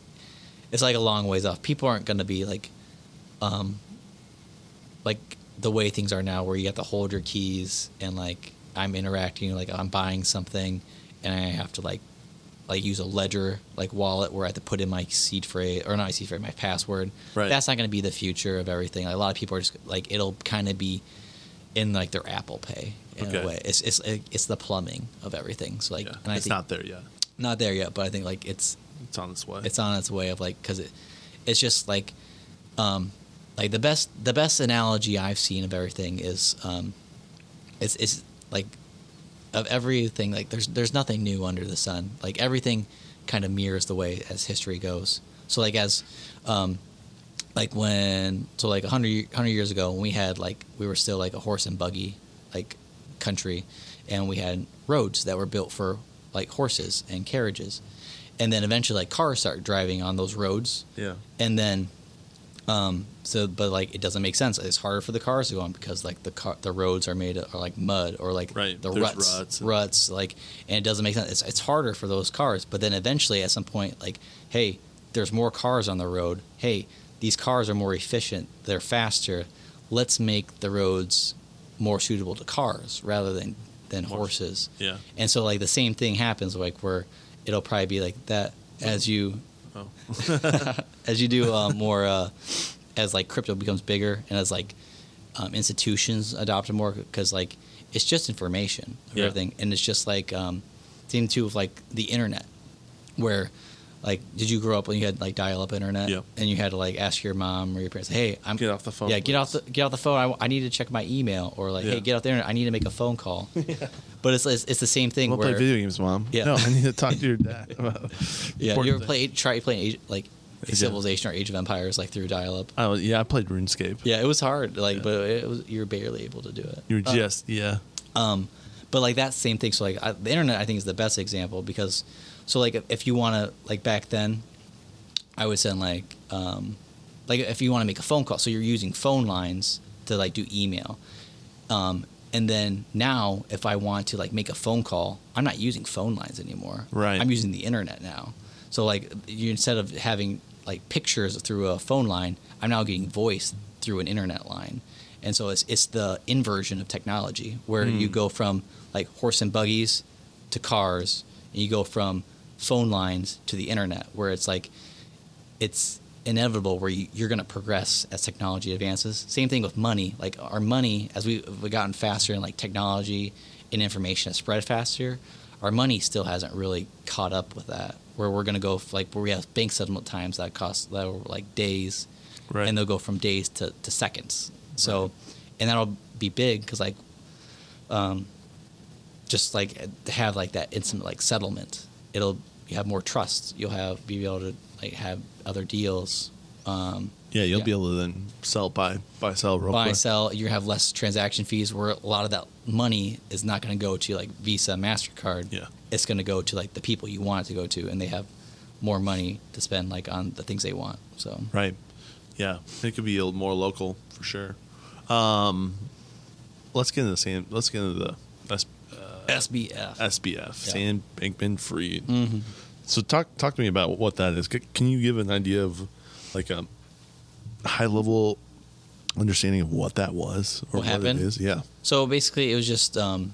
it's like a long ways off. People aren't gonna be like um like the way things are now, where you have to hold your keys and like I'm interacting, like I'm buying something, and I have to like like use a ledger like wallet where I have to put in my seed phrase or not my seed phrase, my password. Right. That's not going to be the future of everything. Like, a lot of people are just like it'll kind of be in like their Apple Pay in Okay. a way. It's it's it's the plumbing of everything. So like, yeah. and I it's think not there yet. not there yet, but I think like it's It's on its way. it's on its way of like because it it's just like um like the best the best analogy i've seen of everything is um it's it's like of everything like there's there's nothing new under the sun. Like everything kind of mirrors the way as history goes. So like as um like when so like 100, ye- 100 years ago when we had like we were still like a horse and buggy like country and we had roads that were built for like horses and carriages. And then eventually like cars start driving on those roads. Yeah. and then um so but like it doesn't make sense it's harder for the cars to go on because like the car the roads are made of are like mud or like Right, the there's ruts ruts ruts, like and it doesn't make sense it's, it's harder for those cars but then eventually at some point like hey there's more cars on the road hey these cars are more efficient they're faster let's make the roads more suitable to cars rather than than Horse. horses. Yeah. And so like the same thing happens like where it'll probably be like that as you Oh. as you do um, more uh, as like crypto becomes bigger and as like um, institutions adopt it more because like it's just information of Yeah. everything and it's just like um, thing too of like the internet where like did you grow up when you had like dial-up internet Yep. and you had to like ask your mom or your parents hey i'm Get off the phone, yeah get off the get off the phone I, I need to check my email or like Yeah. hey get off the internet i need to make a phone call yeah. but it's, it's it's the same thing we'll where play video games, mom. Yeah. No, I need to talk to your dad. About yeah you ever play try playing like Yeah. civilization or age of empires like through dial-up Oh yeah, I played RuneScape. Yeah, it was hard. Like, Yeah. but it was you were barely able to do it. You were Uh, just yeah. um, but like that same thing. So like I, the internet, I think is the best example because, so like if, if you want to like back then, I would send like um, like if you want to make a phone call, so you're using phone lines to like do email. Um, and then now, if I want to like make a phone call, I'm not using phone lines anymore. Right. I'm using the internet now. So like you instead of having like pictures through a phone line, I'm now getting voice through an internet line. And so it's it's the inversion of technology where you Hmm. go from like horse and buggies to cars, and you go from phone lines to the internet where it's like it's inevitable where you, you're going to progress as technology advances. Same thing with money. Like our money, as we, we've gotten faster and like technology and information has spread faster, our money still hasn't really caught up with that. Where we're going to go like where we have bank settlement times that cost that are like days, Right. and they'll go from days to, to seconds. So, and that'll be big because like, um, just like have like that instant like settlement. It'll you have more trust. You'll have be able to like have other deals. Um, Yeah, you'll yeah. be able to then sell buy buy sell real buy quick. sell. You have less transaction fees. Where a lot of that money is not going to go to like Visa, Mastercard. Yeah. it's going to go to like the people you want it to go to, and they have more money to spend like on the things they want. So Right. Yeah, it could be a little more local for sure. Um, let's get into the same. Let's get into the S, SBF. SBF, Sam Bankman Fried. hmm So talk talk to me about what that is. Can you give an idea of like a high level understanding of what that was or What happened? it is? Yeah. So basically, it was just um,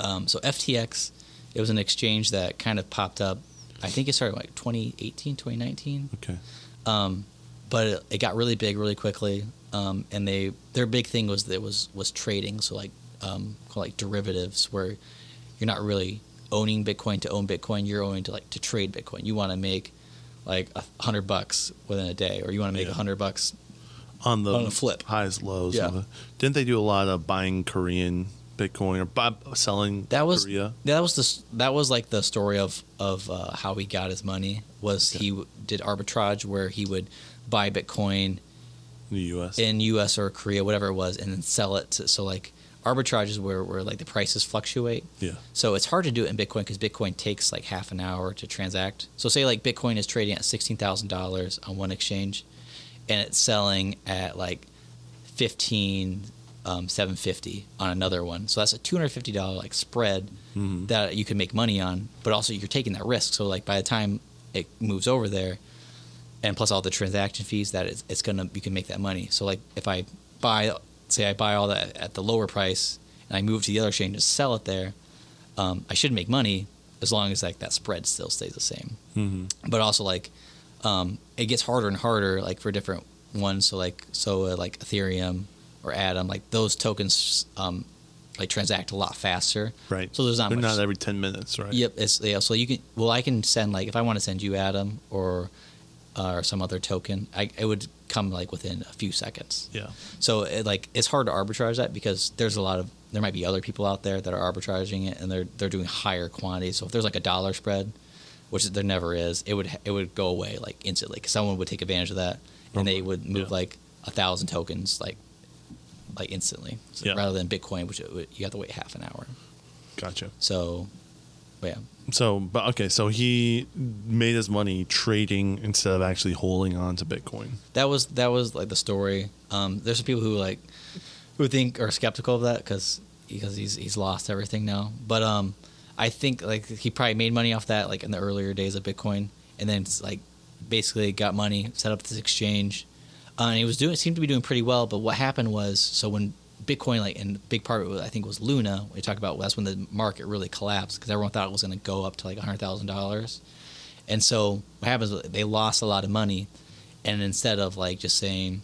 um, so FTX. It was an exchange that kind of popped up. I think it started like 2018, 2019. Okay. Um, but it, it got really big really quickly. Um, and they their big thing was that was was trading. So like um, called like derivatives, where you're not really owning Bitcoin to own Bitcoin. You're owning to like to trade Bitcoin. You want to make like a hundred bucks within a day, or you want to make a Yeah. hundred bucks On the On the flip. highs lows. Yeah. it. Didn't they do a lot of buying Korean Bitcoin or buy, selling That was Korea? that was the that was like the story of of uh, how he got his money was he w- did arbitrage where he would buy Bitcoin in the U.S. in U.S. or Korea whatever it was and then sell it to, so like arbitrage is where where like the prices fluctuate yeah. so it's hard to do it in Bitcoin because Bitcoin takes like half an hour to transact so say like Bitcoin is trading at sixteen thousand dollars on one exchange and it's selling at like fifteen um, seven fifty on another one so that's a two hundred fifty dollar like spread Mhm. that you can make money on, but also you're taking that risk. So like by the time it moves over there, and plus all the transaction fees that it's, it's gonna you can make that money. So like if I buy, say I buy all that at the lower price, and I move to the other exchange and sell it there, um, I should make money as long as like that spread still stays the same. Mhm. But also like um, it gets harder and harder like for different ones. So like so uh, like Ethereum or Atom, like those tokens um, like transact a lot faster. Right. So there's not They're much. not every ten minutes, right? Yep, it's yeah. So you can well, I can send like if I want to send you Atom or uh, or some other token, I it would come like within a few seconds. Yeah. So it, like it's hard to arbitrage that because there's a lot of there might be other people out there that are arbitraging it and they're they're doing higher quantities. So if there's like a dollar spread, which there never is, it would it would go away like instantly because someone would take advantage of that and they would move Yeah. like a thousand tokens like like instantly so Yeah. rather than Bitcoin, which would, you have to wait half an hour. Gotcha. So, but yeah. So, but okay, so he made his money trading instead of actually holding on to Bitcoin. that was that was like the story. Um, there's some people who like who think are skeptical of that because because he's he's lost everything now. But um, I think like he probably made money off that like in the earlier days of Bitcoin, and then it's, like basically got money, set up this exchange, uh, and he was doing seemed to be doing pretty well. But what happened was so when Bitcoin, like, and big part of it, I think, was Luna. We talk about that's when the market really collapsed because everyone thought it was going to go up to like hundred thousand dollars, and so what happens? is They lost a lot of money, and instead of like just saying,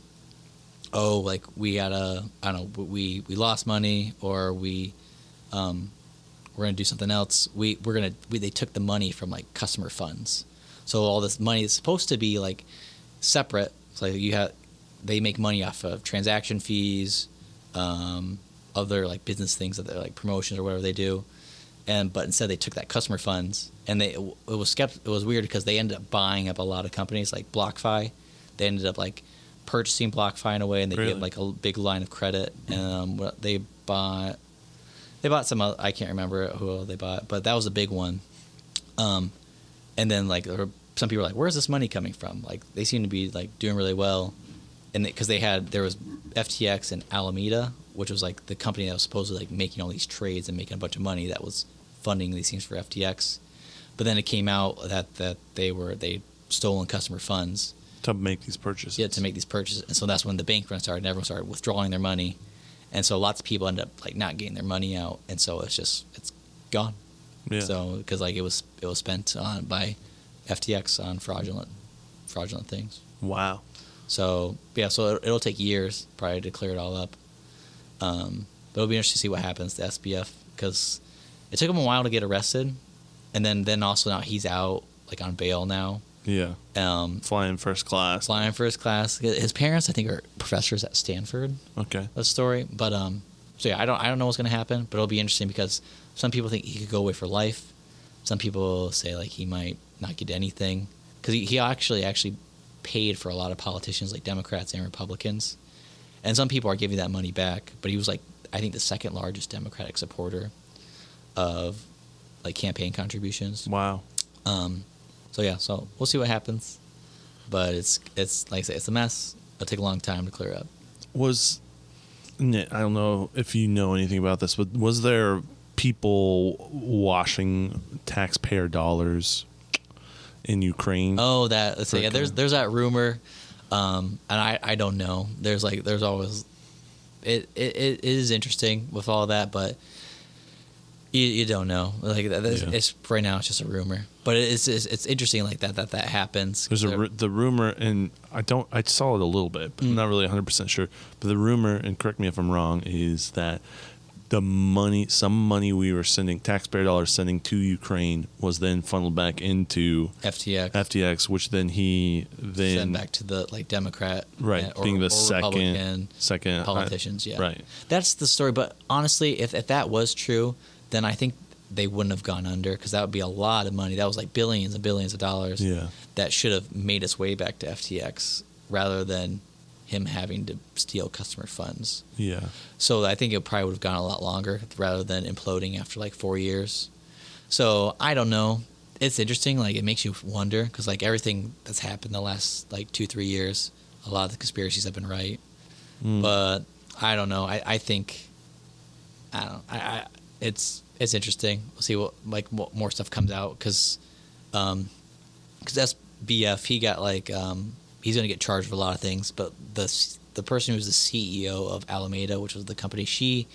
"Oh, like we gotta," I don't know, we we lost money or we, um, we're gonna do something else. We we're gonna we, they took the money from like customer funds, so all this money is supposed to be like separate. So you have they make money off of transaction fees, um, other like business things that they're like promotions or whatever they do, and but instead they took that customer funds and they it was skept it was weird because they ended up buying up a lot of companies like BlockFi, they ended up like purchasing BlockFi in a way and they Really? gave like a big line of credit. And um, they bought they bought some oth- I can't remember who they bought but that was a big one, um, and then like some people were like where's this money coming from? Like they seem to be like doing really well and because they, had there was FTX and Alameda, which was like the company that was supposedly like making all these trades and making a bunch of money that was funding these things for FTX. But then it came out that that they were they stolen customer funds to make these purchases. yeah, to make these purchases, and so that's when the bank run started. and Everyone started withdrawing their money, and so lots of people ended up like not getting their money out, and so it's just it's gone. Yeah. So because like it was it was spent on by FTX on fraudulent fraudulent things. wow. So yeah, so it, it'll take years probably to clear it all up. Um, but it'll be interesting to see what happens to SBF because it took him a while to get arrested, and then then also now he's out like on bail now, Yeah. um, Flying first class. flying first class. His parents I think are professors at Stanford. Okay. The story, but um, so yeah, I don't I don't know what's gonna happen, but it'll be interesting because some people think he could go away for life. Some people say like he might not get anything because he, he actually actually paid for a lot of politicians like Democrats and Republicans, and some people are giving that money back. But he was like I think the second largest Democratic supporter of like campaign contributions. Wow. Um, so yeah, so we'll see what happens, but it's it's like I say, it's a mess. It'll take a long time to clear up. Was I don't know if you know anything about this, but was there people washing taxpayer dollars in Ukraine? Oh, that let's say yeah. There's there's that rumor, um, and I I don't know. There's like there's always, it it, it is interesting with all that, but you, you don't know. Like that, Yeah. it's right now it's just a rumor, but it's it's, it's interesting like that that that happens. There's a the rumor, and I don't. I saw it a little bit, but I'm Mm. not really 100 percent sure. But the rumor, and correct me if I'm wrong, is that the money, some money we were sending, taxpayer dollars sending to Ukraine, was then funneled back into FTX FTX, which then he then send back to the like Democrat right uh, or, being the or second Republican second politicians. yeah, right. That's the story. But honestly, if if that was true, then I think they wouldn't have gone under because that would be a lot of money. That was like billions and billions of dollars. Yeah. that should have made its way back to FTX rather than him having to steal customer funds. Yeah. So I think it probably would have gone a lot longer rather than imploding after like four years. So I don't know. It's interesting. Like it makes you wonder because like everything that's happened the last like two three years, a lot of the conspiracies have been right. Mm. But I don't know. I, I think I don't. I, I it's it's interesting. We'll see what like what more stuff comes out because um because SBF he got like um he's gonna get charged for a lot of things. But the the person who's the CEO of Alameda, which was the company, she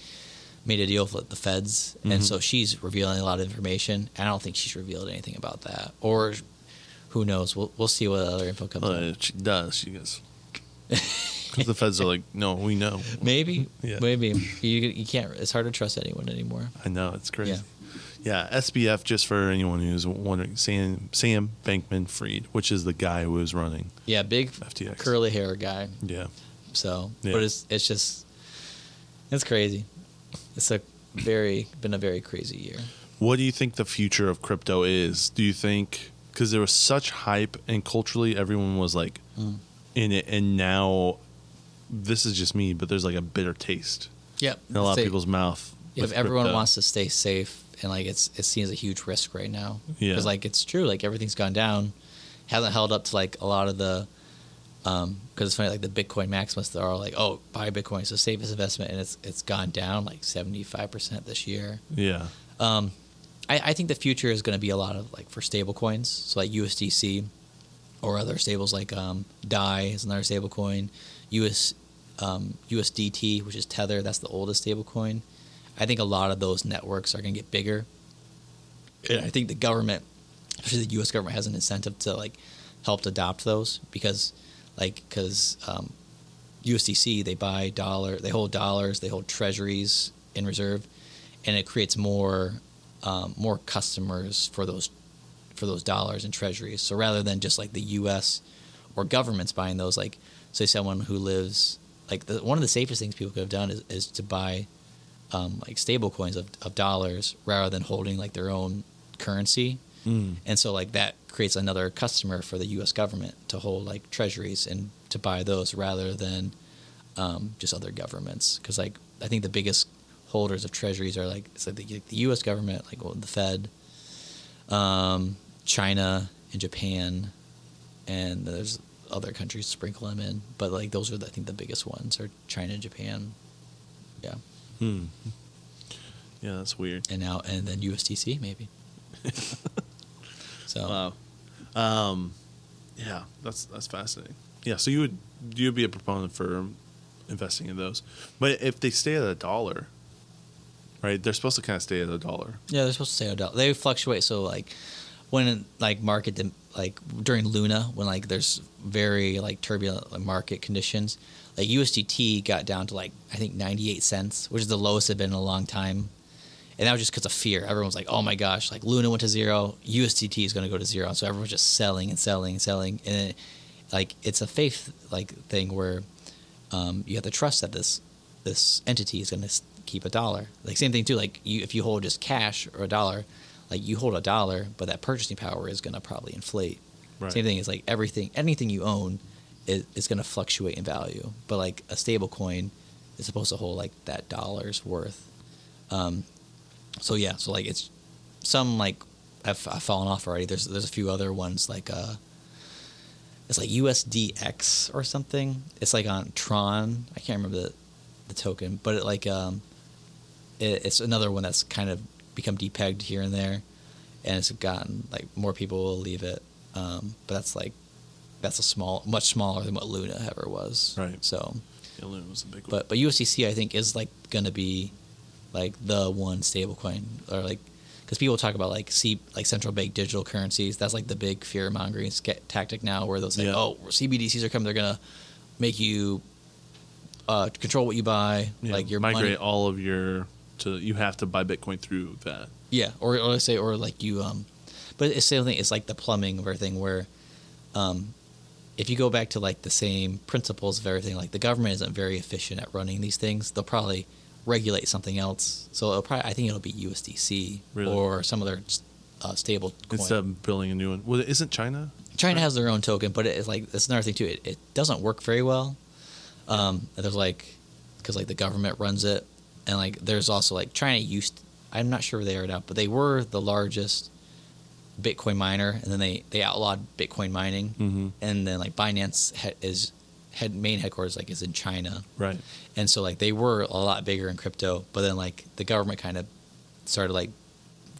made a deal with the feds, Mhm. and so she's revealing a lot of information. And I don't think she's revealed anything about that, or who knows? We'll we'll see what other info comes Well, out. she does. She goes. Because the feds are like, no, we know. Maybe, Yeah. maybe you you can't. It's hard to trust anyone anymore. I know it's crazy. Yeah. Yeah, SBF. Just for anyone who's wondering, Sam Sam Bankman Fried, which is the guy who was running. Yeah, big FTX. curly hair guy. Yeah. So, Yeah. but it's it's just it's crazy. It's a very been a very crazy year. What do you think the future of crypto is? Do you think because there was such hype and culturally everyone was like Mm. in it, and now this is just me, but there's like a bitter taste Yep. in a lot of people's mouth. If everyone crypto. wants to stay safe and like it's seen as a huge risk right now. Yeah. Because like it's true, like everything's gone down, hasn't held up to like a lot of the. Um, because it's funny, like the Bitcoin maximalists, they're all like, "Oh, buy Bitcoin, it's the safest investment," and it's it's gone down like seventy five percent this year. yeah, Um, I, I think the future is going to be a lot of like for stable coins, so like USDC or other stables like um, DAI is another stable coin. US um, USDT, which is Tether. That's the oldest stablecoin. I think a lot of those networks are going to get bigger. And I think the government, especially the U.S. government, has an incentive to like help adopt those because, like, because um, USDC they buy dollar, they hold dollars, they hold treasuries in reserve, and it creates more um, more customers for those for those dollars and treasuries. So rather than just like the U.S. or governments buying those, like say someone who lives like the, one of the safest things people could have done is, is to buy um, like stable coins of, of dollars rather than holding like their own currency. Mm. And so like that creates another customer for the U.S. government to hold like treasuries and to buy those rather than um, just other governments. Because like I think the biggest holders of treasuries are like it's like the, the U.S. government, like well, the Fed, um, China, and Japan, and there's other countries sprinkle them in. But like those are the, I think the biggest ones are China and Japan. Yeah, Hmm. Yeah, that's weird. and now and then USDC maybe. so Wow. Um, yeah, that's that's fascinating. Yeah, so you would you would be a proponent for investing in those, but if they stay at a dollar, right? They're supposed to kind of stay at a dollar. Yeah, they're supposed to stay at a dollar. They fluctuate. So like when like market like during Luna when like there's very like turbulent market conditions, like USDT got down to like I think 98 cents, which is the lowest it's been in a long time. And that was just because of fear. Everyone was like, "Oh my gosh! Like Luna went to zero, USDT is going to go to zero." So everyone's just selling and selling and selling, and it, like it's a faith like thing where um, you have to trust that this this entity is going to keep a dollar. Like same thing too. Like you, if you hold just cash or a dollar, like you hold a dollar, but that purchasing power is going to probably inflate. Right. Same thing is like everything, anything you own is, is going to fluctuate in value. But like a stable coin is supposed to hold like that dollar's worth. Um, so yeah, so like it's some like I've, I've fallen off already. There's there's a few other ones like uh, it's like USDX or something. It's like on Tron. I can't remember the the token, but it like um, it, it's another one that's kind of become depegged here and there, and it's gotten like more people will leave it. Um, but that's like that's a small, much smaller than what Luna ever was. Right. So, Yeah, Luna was a big one. but but USDC I think is like gonna be like the one stablecoin or like because people talk about like C like central bank digital currencies. That's like the big fear mongering tactic now, where they'll say, Yeah. "Oh, CBDCs are coming. They're gonna make you uh, control what you buy, Yeah, like your migrate money." all of your to you have to buy Bitcoin through that. Yeah, or or say or like you um, but it's the same thing. It's like the plumbing of everything where, um, if you go back to like the same principles of everything, like the government isn't very efficient at running these things. They'll probably regulate something else. So it'll probably I think it'll be USDC Really? or some other uh, stable coin. Instead of building a new one. Well, isn't China? China has their own token, but it's like that's another thing too. It, it doesn't work very well. Um, there's like because like the government runs it, and like there's also like China used. I'm not sure where they are now, but they were the largest Bitcoin miner, and then they they outlawed Bitcoin mining, Mhm. and then like Binance he- is head main headquarters like is in China, Right. and so like they were a lot bigger in crypto, but then like the government kind of started like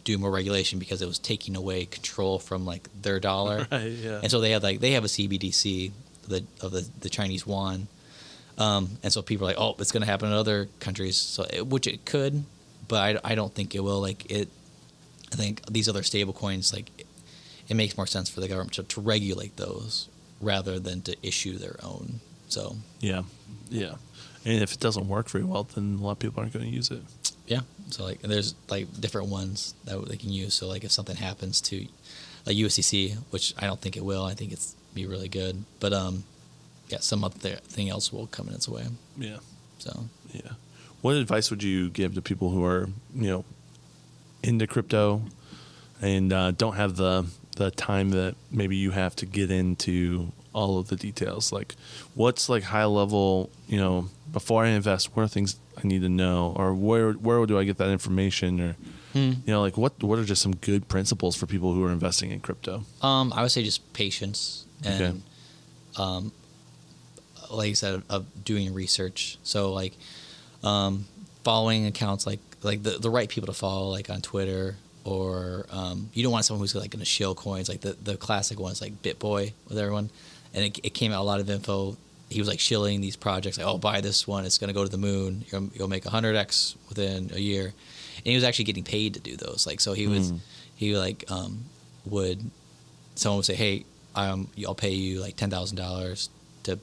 doing more regulation because it was taking away control from like their dollar. Right. Yeah. And so they have like they have a CBDC the, of the, the Chinese yuan, um, and so people are like, oh, it's going to happen in other countries, so it, which it could, but I, I don't think it will. Like it, I think these other stable coins like it, it makes more sense for the government to, to regulate those rather than to issue their own. So yeah. Yeah. And if it doesn't work very well, then a lot of people aren't going to use it. yeah, so like there's like different ones that they can use. So like if something happens to like USDC, which I don't think it will, I think it's be really good, but um, yeah, some other thing else will come in its way. Yeah. So Yeah. What advice would you give to people who are, you know, into crypto and uh, don't have the the time that maybe you have to get into all of the details? Like, what's like high level, you know, before I invest, what are things I need to know, or where where do I get that information, or Hmm. you know, like what what are just some good principles for people who are investing in crypto? Um, I would say just patience and, Okay. um, like you said, of, of doing research. So like, um, following accounts like like the the right people to follow, like on Twitter, or um, you don't want someone who's like going to shill coins. Like the the classic ones, like BitBoy with everyone, and it, it came out a lot of info. He was like shilling these projects like oh buy this one. It's going to go to the moon. You'll, you'll make 100x within a year. And he was actually getting paid to do those. Like so he was Mm. he like um would someone would say hey um i'll pay you like $10000 to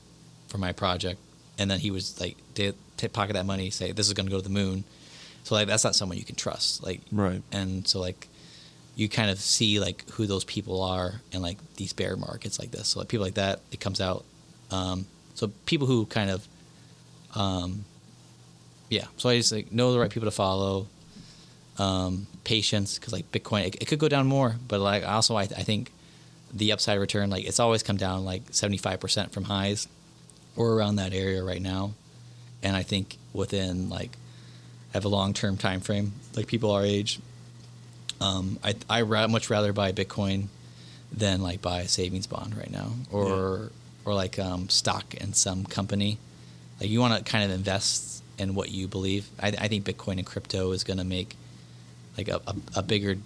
for my project. And then he was like to, to pocket that money say this is going to go to the moon. So like that's not someone you can trust like Right. and so like you kind of see like who those people are and like these bear markets like this. So like people like that it comes out um, so people who kind of um, yeah so i just like know the right people to follow um, patience because like bitcoin it, it could go down more but like also I, I think the upside return like it's always come down like 75% from highs or around that area right now and i think within like have a long-term time frame like people our age um, I I ra- much rather buy Bitcoin than like buy a savings bond right now, or or like um, stock in some company. Like you want to kind of invest in what you believe. I, I think Bitcoin and crypto is going to make like a, a, a bigger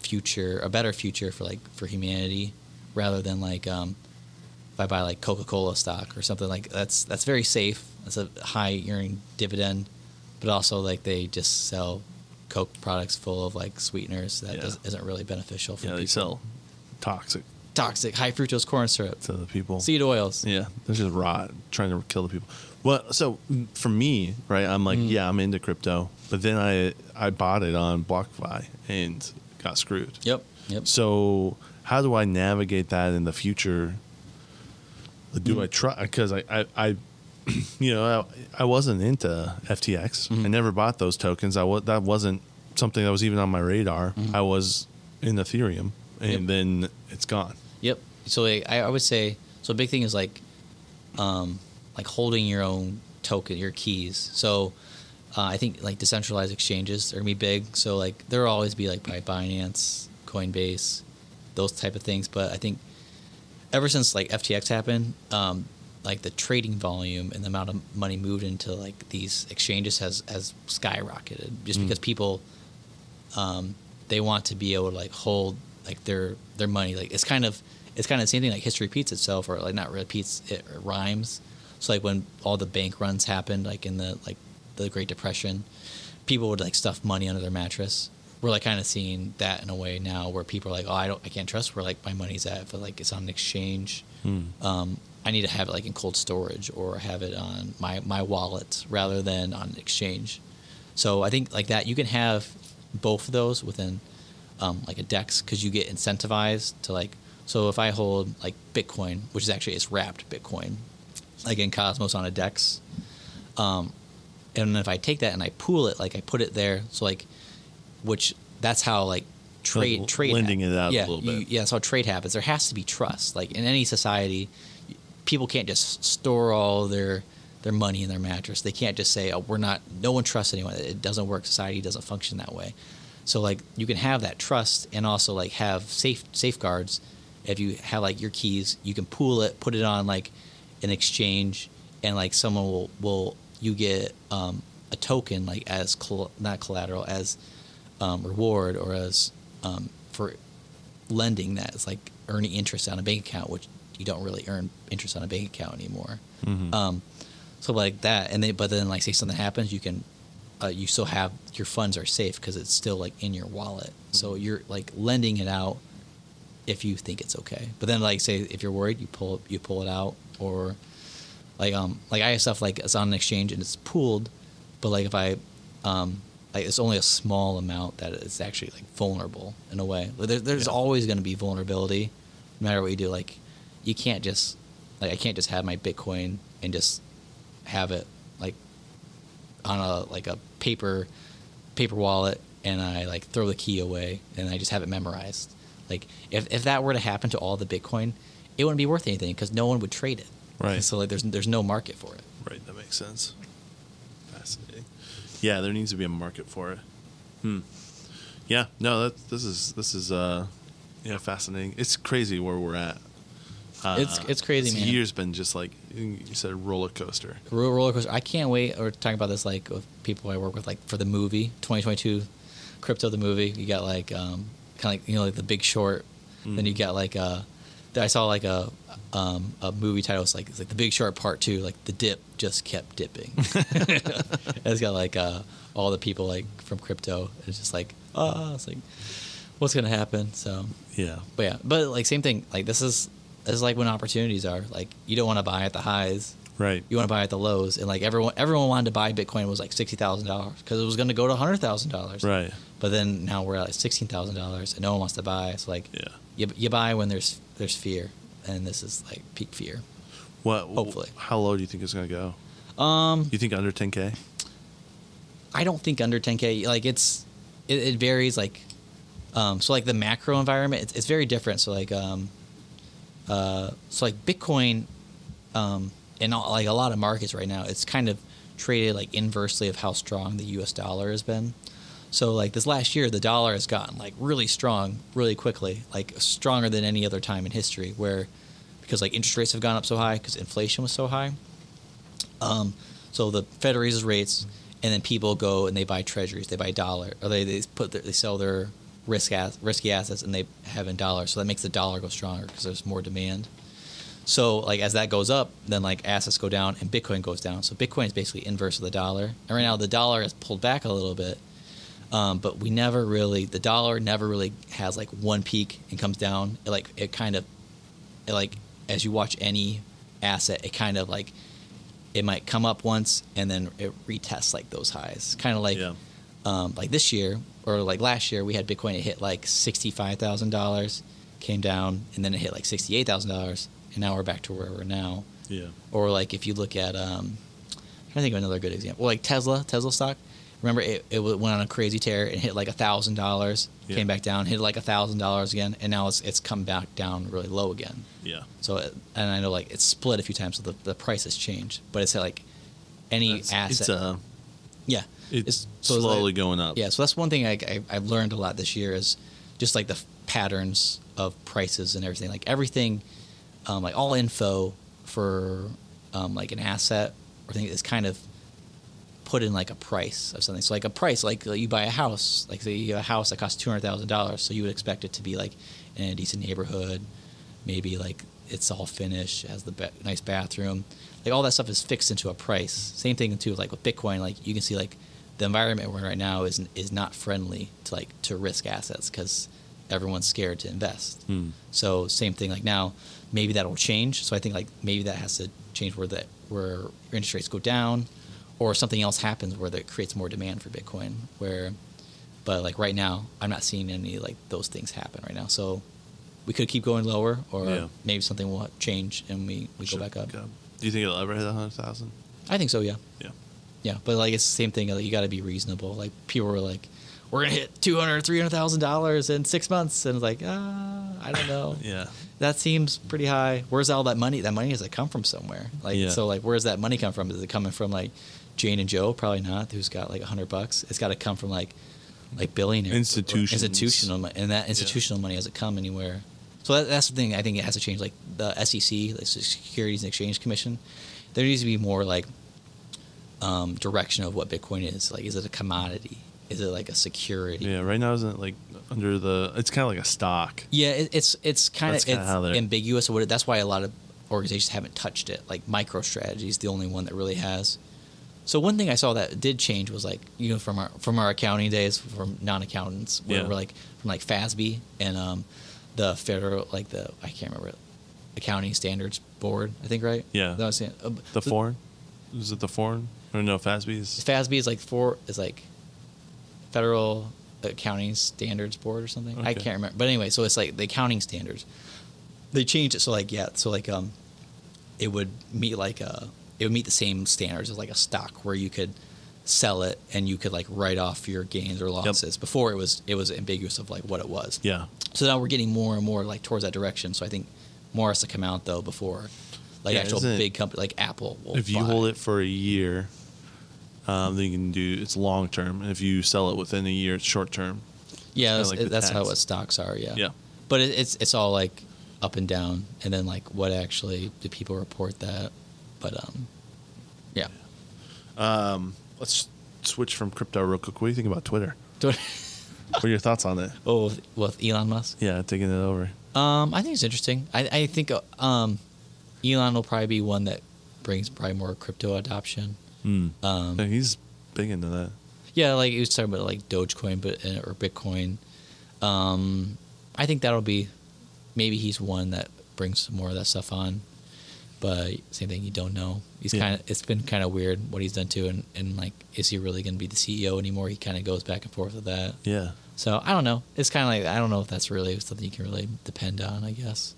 future, a better future for like for humanity, rather than like um, if I buy like Coca Cola stock or something like that's that's very safe. That's a high earning dividend, but also like they just sell Coke products full of like sweeteners that Yeah. does, isn't really beneficial for Yeah, they people. sell toxic toxic high fructose corn syrup, to the people. seed oils. Yeah, they're just rot, trying to kill the people. Well, so mm, for me, right, I'm like, Mm. yeah, I'm into crypto, but then I I bought it on BlockFi and got screwed. Yep. Yep. So how do I navigate that in the future? Do Mm. I try? Because I, I, I, you know, I, I wasn't into FTX. Mm-hmm. I never bought those tokens. I was that wasn't something that was even on my radar. I was in Ethereum, and Mm-hmm. Yep. then it's gone. Yep. So like, I, I would say so. A big thing is like, um, like holding your own token, your keys. So uh, I think like decentralized exchanges are gonna be big. So like there will always be like by Binance, Coinbase, those type of things. But I think ever since like FTX happened, um, like the trading volume and the amount of money moved into like these exchanges has has skyrocketed just because people um, they want to be able to like hold like their their money. Like it's kind of it's kind of the same thing like history repeats itself or like not repeats it rhymes. So like when all the bank runs happened like in the like the great depression people would like stuff money under their mattress we're like kind of seeing that in a way now where people are like oh i don't i can't trust where like my money's at. But like it's on an exchange. Um, i need to have it like in cold storage or have it on my my wallet rather than on an exchange. So I think like that you can have both of those within um, like a DEX because you get incentivized to like. So if I hold like Bitcoin, which is actually it's wrapped Bitcoin, like in Cosmos on a DEX, um, and then if I take that and I pool it, like I put it there, so like, which that's how like trade Like trade lending it out a yeah, little you- bit. yeah, that's how trade happens. There has to be trust. Like in any society, people can't just store all their their money in their mattress. They can't just say, "Oh, we're not." No one trusts anyone. It doesn't work. Society doesn't function that way. So like you can have that trust and also like have safe safeguards. If you have like your keys, you can pool it, put it on like an exchange, and like someone will will you get um, a token like as coll- not collateral as um, reward or as um, for lending that is like earning interest on a bank account, which you don't really earn interest on a bank account anymore. Mhm. Um, so like that, and then but then like say something happens, you can uh, you still have your funds are safe because it's still like in your wallet. So you're like lending it out if you think it's okay. But then like say if you're worried, you pull you pull it out or like um like I have stuff like it's on an exchange and it's pooled, but like if I um like it's only a small amount that it's actually like vulnerable in a way. There, there's Yeah. always going to be vulnerability, no matter what you do. Like you can't just like I can't just have my Bitcoin and just have it like on a like a paper paper wallet and I like throw the key away and I just have it memorized. Like if if that were to happen to all the Bitcoin, it wouldn't be worth anything because no one would trade it. Right. So like there's there's no market for it. Right, that makes sense. Fascinating. Yeah, there needs to be a market for it. Hmm. Yeah, no, that this is this is uh yeah, fascinating. It's crazy where we're at. Uh, It's- it's crazy, this man. year's been just like you said roller coaster. Roller roller coaster. I can't wait. Or talking about this like with people I work with, like for the movie 2022, crypto the movie. You got like um, kind of like you know like the Big Short. Then you got like uh, I saw like a um, a movie title. It's like it's like The Big Short Part Two. Like the dip just kept dipping. It's got like uh, all the people like from crypto. It's just like oh, it's like what's gonna happen. So Yeah. but yeah, but like same thing. Like this is this is like when opportunities are. Like you don't want to buy at the highs. Right. You want to buy at the lows. And like everyone everyone wanted to buy Bitcoin was like sixty thousand dollars because it was going to go to hundred thousand dollars. Right. But then now we're at like sixteen thousand dollars and no one wants to buy. It's like Yeah. you, you buy when there's there's fear, and this is like peak fear. What? Hopefully. How low do you think it's going to go? Um, You think under 10k? I don't think under 10k. Like it's it, it varies. Like um, so like the macro environment, it's, it's very different. So like um, uh, so like Bitcoin, um, in all, like a lot of markets right now, it's kind of traded like inversely of how strong the U.S. dollar has been. So like this last year, the dollar has gotten like really strong, really quickly, like stronger than any other time in history. Where because like interest rates have gone up so high because inflation was so high. Um, so the Fed raises rates, and then people go and they buy treasuries, they buy dollar, or they, they put their, they sell their risk ass, risky assets and they have in dollars. So that makes the dollar go stronger because there's more demand. So like as that goes up, then like assets go down and Bitcoin goes down. So Bitcoin is basically inverse of the dollar. And right now the dollar has pulled back a little bit, um, but we never really the dollar never really has like one peak and comes down. It like it kind of it like as you watch any asset, it kind of like it might come up once and then it retests like those highs. Kind of like Yeah. um, like this year or like last year, we had Bitcoin. It hit like sixty five thousand dollars, came down, and then it hit like sixty eight thousand dollars, and now we're back to where we're now. Yeah. Or like if you look at, um, I'm trying to think of another good example. Well, like Tesla, Tesla stock. Remember, it, it went on a crazy tear and hit like a thousand dollars, came back down, hit like a thousand dollars again, and now it's it's come back down really low again. Yeah. So, it, and I know like it's split a few times, so the, the price has changed, but it's like any It's, asset. it's, uh, yeah, it's, so it's slowly like- going up. yeah, so that's one thing I, I, I've learned a lot this year is just like the f- patterns of prices and everything. Like everything, um, like all info for um, like an asset or thing is kind of put in like a price of something. So like a price, like, like you buy a house, like say you have a house that costs two hundred thousand dollars, so you would expect it to be like in a decent neighborhood, maybe like it's all finished, has the ba- nice bathroom, like all that stuff is fixed into a price. Same thing too, like with Bitcoin, like you can see like the environment we're in right now is is not friendly to like to risk assets because everyone's scared to invest. Hmm. So same thing like now, maybe that'll change. So I think like maybe that has to change where that where interest rates go down, or something else happens where that creates more demand for Bitcoin. Where, but like right now, I'm not seeing any like those things happen right now. So we could keep going lower, or Yeah. maybe something will change and we we go back up. Do you think it'll ever hit a hundred thousand? I think so. Yeah. Yeah. Yeah, but like it's the same thing. Like, you got to be reasonable. Like people were like, "We're gonna hit two hundred, three hundred thousand dollars in six months," and it's like, ah, I don't know. Yeah. That seems pretty high. Where's all that money? That money has to come from somewhere. Like Yeah. so, like where's that money come from? Is it coming from like Jane and Joe? Probably not. Who's got like a hundred bucks? It's got to come from like like billionaires, Institutions. institutional, money, and that institutional money hasn't come anywhere. So that, that's the thing. I think it has to change. Like the SEC, the Securities and Exchange Commission, there needs to be more like um, direction of what Bitcoin is. Like, is it a commodity? Is it like a security? Yeah. Right now, isn't it like under the? It's kind of like a stock. Yeah, it, it's it's kind of kinda how they're- ambiguous. What that's why a lot of organizations haven't touched it. Like MicroStrategy is the only one that really has. So one thing I saw that did change was like you know from our from our accounting days from non-accountants where Yeah. we're like from like FASB and um, the federal like the I can't remember accounting standards board I think right Yeah. that was. Uh, The so foreign? Is it the foreign? Or no, FASB's? FASB is like for is like federal accounting standards board or something. I can't remember. But anyway, so it's like the accounting standards. They changed it so like yeah, so like um it would meet like a it would meet the same standards as like a stock where you could sell it and you could like write off your gains or losses. Before it was it was ambiguous of like what it was. Yeah. So now we're getting more and more like towards that direction. So I think more has to come out though before like Yeah, actual big company like Apple will if you buy. hold it for a year, um, then you can do it's long term. And if you sell it within a year, it's short term. Yeah, that's, like the that's how what stocks are. Yeah. Yeah. But it, it's it's all like up and down, and then like what actually do people report that? But um, yeah. Um, let's switch from crypto real quick. What do you think about Twitter? what are your thoughts on it? Oh, with, Elon Musk. Yeah, taking it over. Um, I think it's interesting. I, I think uh, um, Elon will probably be one that brings probably more crypto adoption. Mm. Um, Yeah, he's big into that. Yeah, like he was talking about like Dogecoin, but or Bitcoin. Um, I think that'll be maybe he's one that brings more of that stuff on. But same thing, you don't know. He's Yeah. kind of it's been kind of weird what he's done too, and, and like is he really going to be the CEO anymore? He kind of goes back and forth with that. Yeah. So I don't know. It's kind of like I don't know if that's really something you can really depend on. I guess.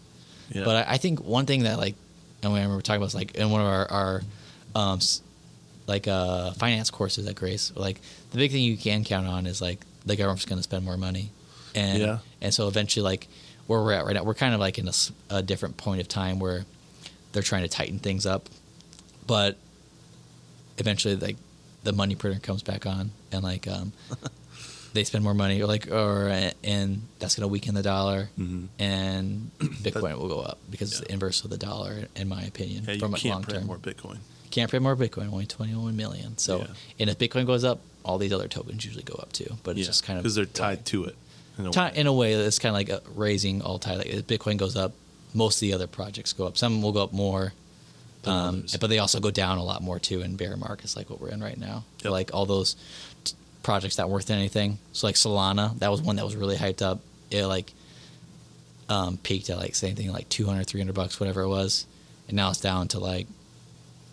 Yeah. But I, I think one thing that like, and we remember talking about is like in one of our, our um, like uh, finance courses at Grace, like the big thing you can count on is like the government's going to spend more money, and Yeah. and so eventually like where we're at right now, we're kind of like in a different point of time where they're trying to tighten things up, but eventually like the money printer comes back on and like um, they spend more money or like or and that's going to weaken the dollar Mhm. and Bitcoin will go up because it's the inverse of the dollar, in my opinion. yeah, from a can't long print term, more Bitcoin. can't print more Bitcoin. Only twenty one million. So, Yeah. and if Bitcoin goes up, all these other tokens usually go up too. But it's Yeah, just kind of because they're tied to it. in a way. in a way, it's kind of like a raising all tide. Like if Bitcoin goes up, most of the other projects go up. Some will go up more, um, but they also go down a lot more too in bear markets like what we're in right now. Yep. Like all those t- projects that weren't worth anything. So like Solana, that was one that was really hyped up. It like um, peaked at like same thing like 200, 300 bucks, whatever it was, and now it's down to like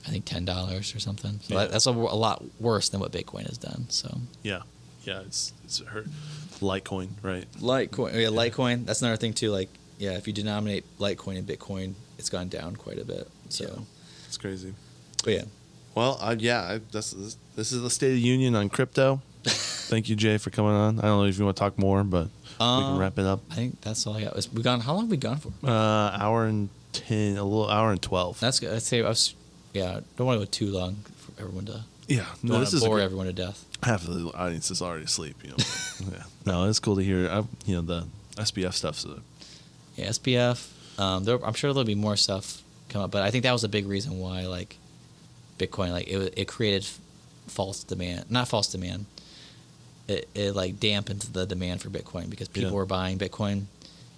I think ten dollars or something. So Yeah. that, that's a, a lot worse than what Bitcoin has done. So Yeah, yeah, it's it's hurt. Litecoin, right? Litecoin, yeah, Litecoin. That's another thing too. Like, yeah, if you denominate Litecoin and Bitcoin, it's gone down quite a bit. So, Yeah. It's crazy. but yeah, Well, I, yeah, I, this, this is the State of the Union on crypto. Thank you, Jay, for coming on. I don't know if you want to talk more, but we can Um, wrap it up. I think that's all I got. We gone. How long have we gone for? Uh, hour and ten, a little hour and twelve. That's good. I'd say I was. Yeah, don't want to go too long for everyone to. yeah, no, this is bore good- everyone to death. half of the audience is already asleep. You know, yeah. No, it's cool to hear. I, you know, the SBF stuff's a, Yeah, SBF. Um, there, I'm sure there'll be more stuff come up, but I think that was a big reason why like Bitcoin, like it, it created false demand, not false demand. It, it like dampened the demand for Bitcoin because people Yeah. were buying Bitcoin,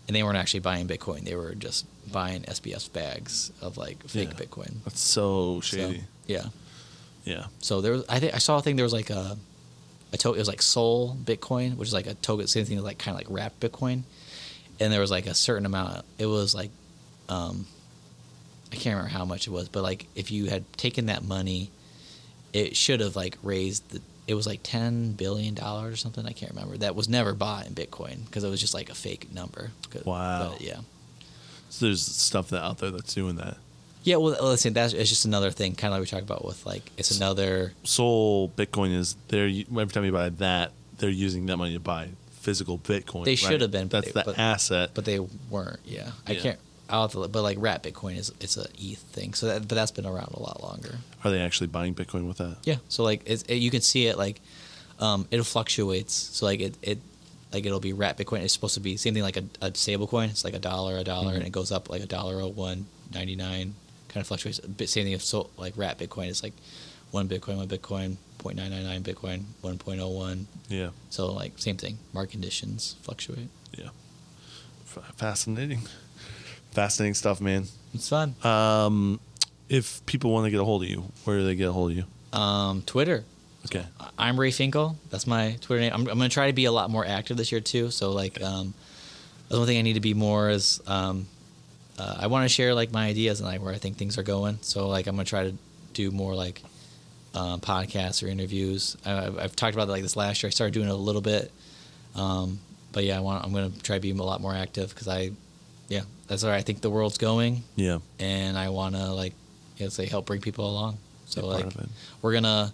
and they weren't actually buying Bitcoin. They were just buying SBF bags of like fake Yeah. Bitcoin. that's so So, shady. yeah. yeah, So there was, I think I saw a thing. There was like a, a token. It was like Soul Bitcoin, which is like a token, same thing as like kind of like wrapped Bitcoin, and there was like a certain amount. It was like, um, I can't remember how much it was, but like if you had taken that money, it should have like raised the. It was like ten billion dollars or something. I can't remember. That was never bought in Bitcoin because it was just like a fake number. Wow. But yeah. so there's stuff that out there that's doing that. Yeah, well, listen, that's it's just another thing, kind of like we talked about with like it's another Soul Bitcoin is there. Every time you buy that, they're using that money to buy physical Bitcoin. They right? should have been, but That's they- the but- asset. but they weren't. Yeah, I can't. I'll to, but like wrapped Bitcoin is it's a ETH thing. So that, but that's been around a lot longer. Are they actually buying Bitcoin with that? Yeah. So like it's, it, you can see it like um, it fluctuates. So like it, it like it'll be wrapped Bitcoin. It's supposed to be same thing like a, a stable coin. It's like a dollar, a dollar, Mhm. and it goes up like a dollar oh one ninety nine. Kind of fluctuates. A bit same thing if so like wrapped Bitcoin. It's like one Bitcoin, one Bitcoin, 0.999 Bitcoin, one point oh one. Yeah, So like same thing. Market conditions fluctuate. yeah. Fascinating, fascinating stuff, man. It's fun. Um, if people want to get a hold of you, where do they get a hold of you? Um, Twitter. Okay. I'm Ray Finkle. That's my Twitter name. I'm, I'm going to try to be a lot more active this year too. So like, um, the one thing I need to be more is um, uh, I want to share like my ideas and like where I think things are going. So like I'm going to try to do more like um, podcasts or interviews. I, I've, I've talked about that like this last year. I started doing it a little bit, um, but yeah, I want I'm going to try to be a lot more active because I, yeah, that's where I think the world's going, Yeah. and I want to like, you know, say help bring people along. So Be like we're gonna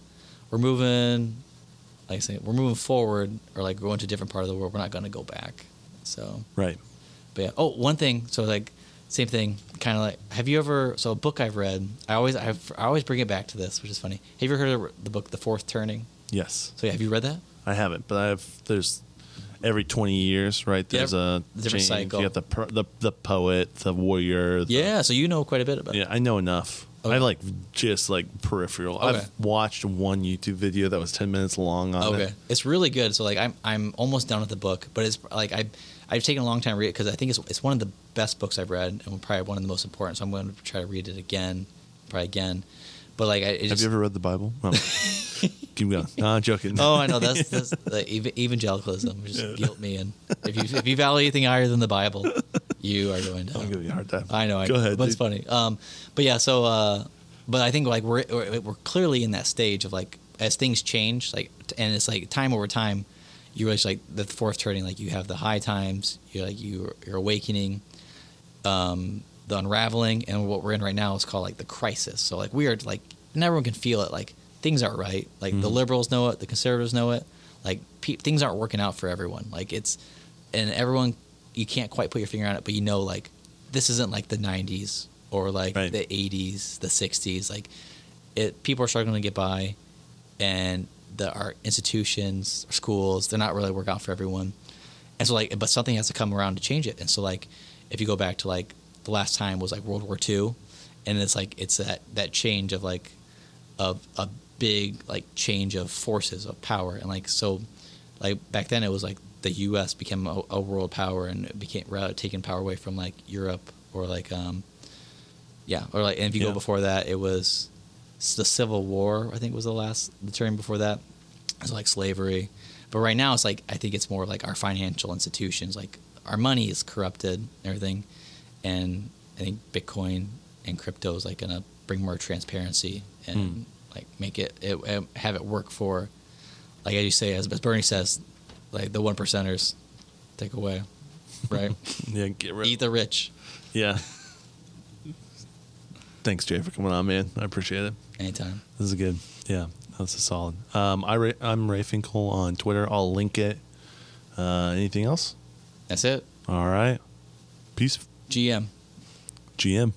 we're moving like I say we're moving forward or like going to a different part of the world. We're not gonna go back. So Right. but yeah. Oh, one thing. So like same thing. Kind of like have you ever? So a book I've read. I always I've, I always bring it back to this, which is funny. Have you ever heard of the book The Fourth Turning? Yes. So yeah, have you read that? I haven't, but I have. There's every 20 years, right? Yeah, There's a different change. cycle. You got the the the poet, the warrior. The, Yeah. So you know quite a bit about. Yeah, it. I know enough. I like just like peripheral. Okay. I've watched one YouTube video that was ten minutes long on Okay, it. it's really good. So like I'm I'm almost done with the book, but it's like I I've taken a long time to read it because I think it's it's one of the best books I've read and probably one of the most important. So I'm going to try to read it again, probably again. But like I Have just, you ever read the Bible? No. Keep going. No, I'm joking. Oh, I know that's, that's ev- evangelicalism. Just guilt me, and if you if you value anything higher than the Bible, you are going to. I'm giving you a hard time. I know. Go know, ahead. But it's funny. Um, but yeah. So, uh, but I think like we're we're we're clearly in that stage of like as things change, like, and it's like time over time. You realize like the fourth turning, like you have the high times, you're like you you're awakening, um, the unraveling, and what we're in right now is called like the crisis. So like we are like, and everyone can feel it. Like things aren't right. Like the Mhm. liberals know it, the conservatives know it. Like pe- things aren't working out for everyone. Like it's, and everyone, you can't quite put your finger on it, but you know like this isn't like the '90s or like Right. the '80s, the '60s. Like it, people are struggling to get by, and the our institutions, schools, they're not really working out for everyone. And so like, but something has to come around to change it. And so like, if you go back to like the last time was like World War II, and it's like it's that that change of like of a big like change of forces of power and like so like back then it was like the U.S. became a, a world power and it became rather taking power away from like Europe or like um yeah or like and if you Yeah. go before that it was the Civil War I think was the last the term before that it was like slavery but right now it's like I think it's more like our financial institutions like our money is corrupted and everything and I think Bitcoin and crypto is like gonna bring more transparency and Hmm. like make it, it, it have it work for like as you say as, as Bernie says like the one percenters take away right Yeah, get rid. eat the rich Yeah. Thanks, Jay, for coming on, man. I appreciate it. Anytime This is good. Yeah, that's a solid. Um, I Ray, I'm Ray Finkle on Twitter. I'll link it. Uh, anything else? that's it All right. Peace, GM GM.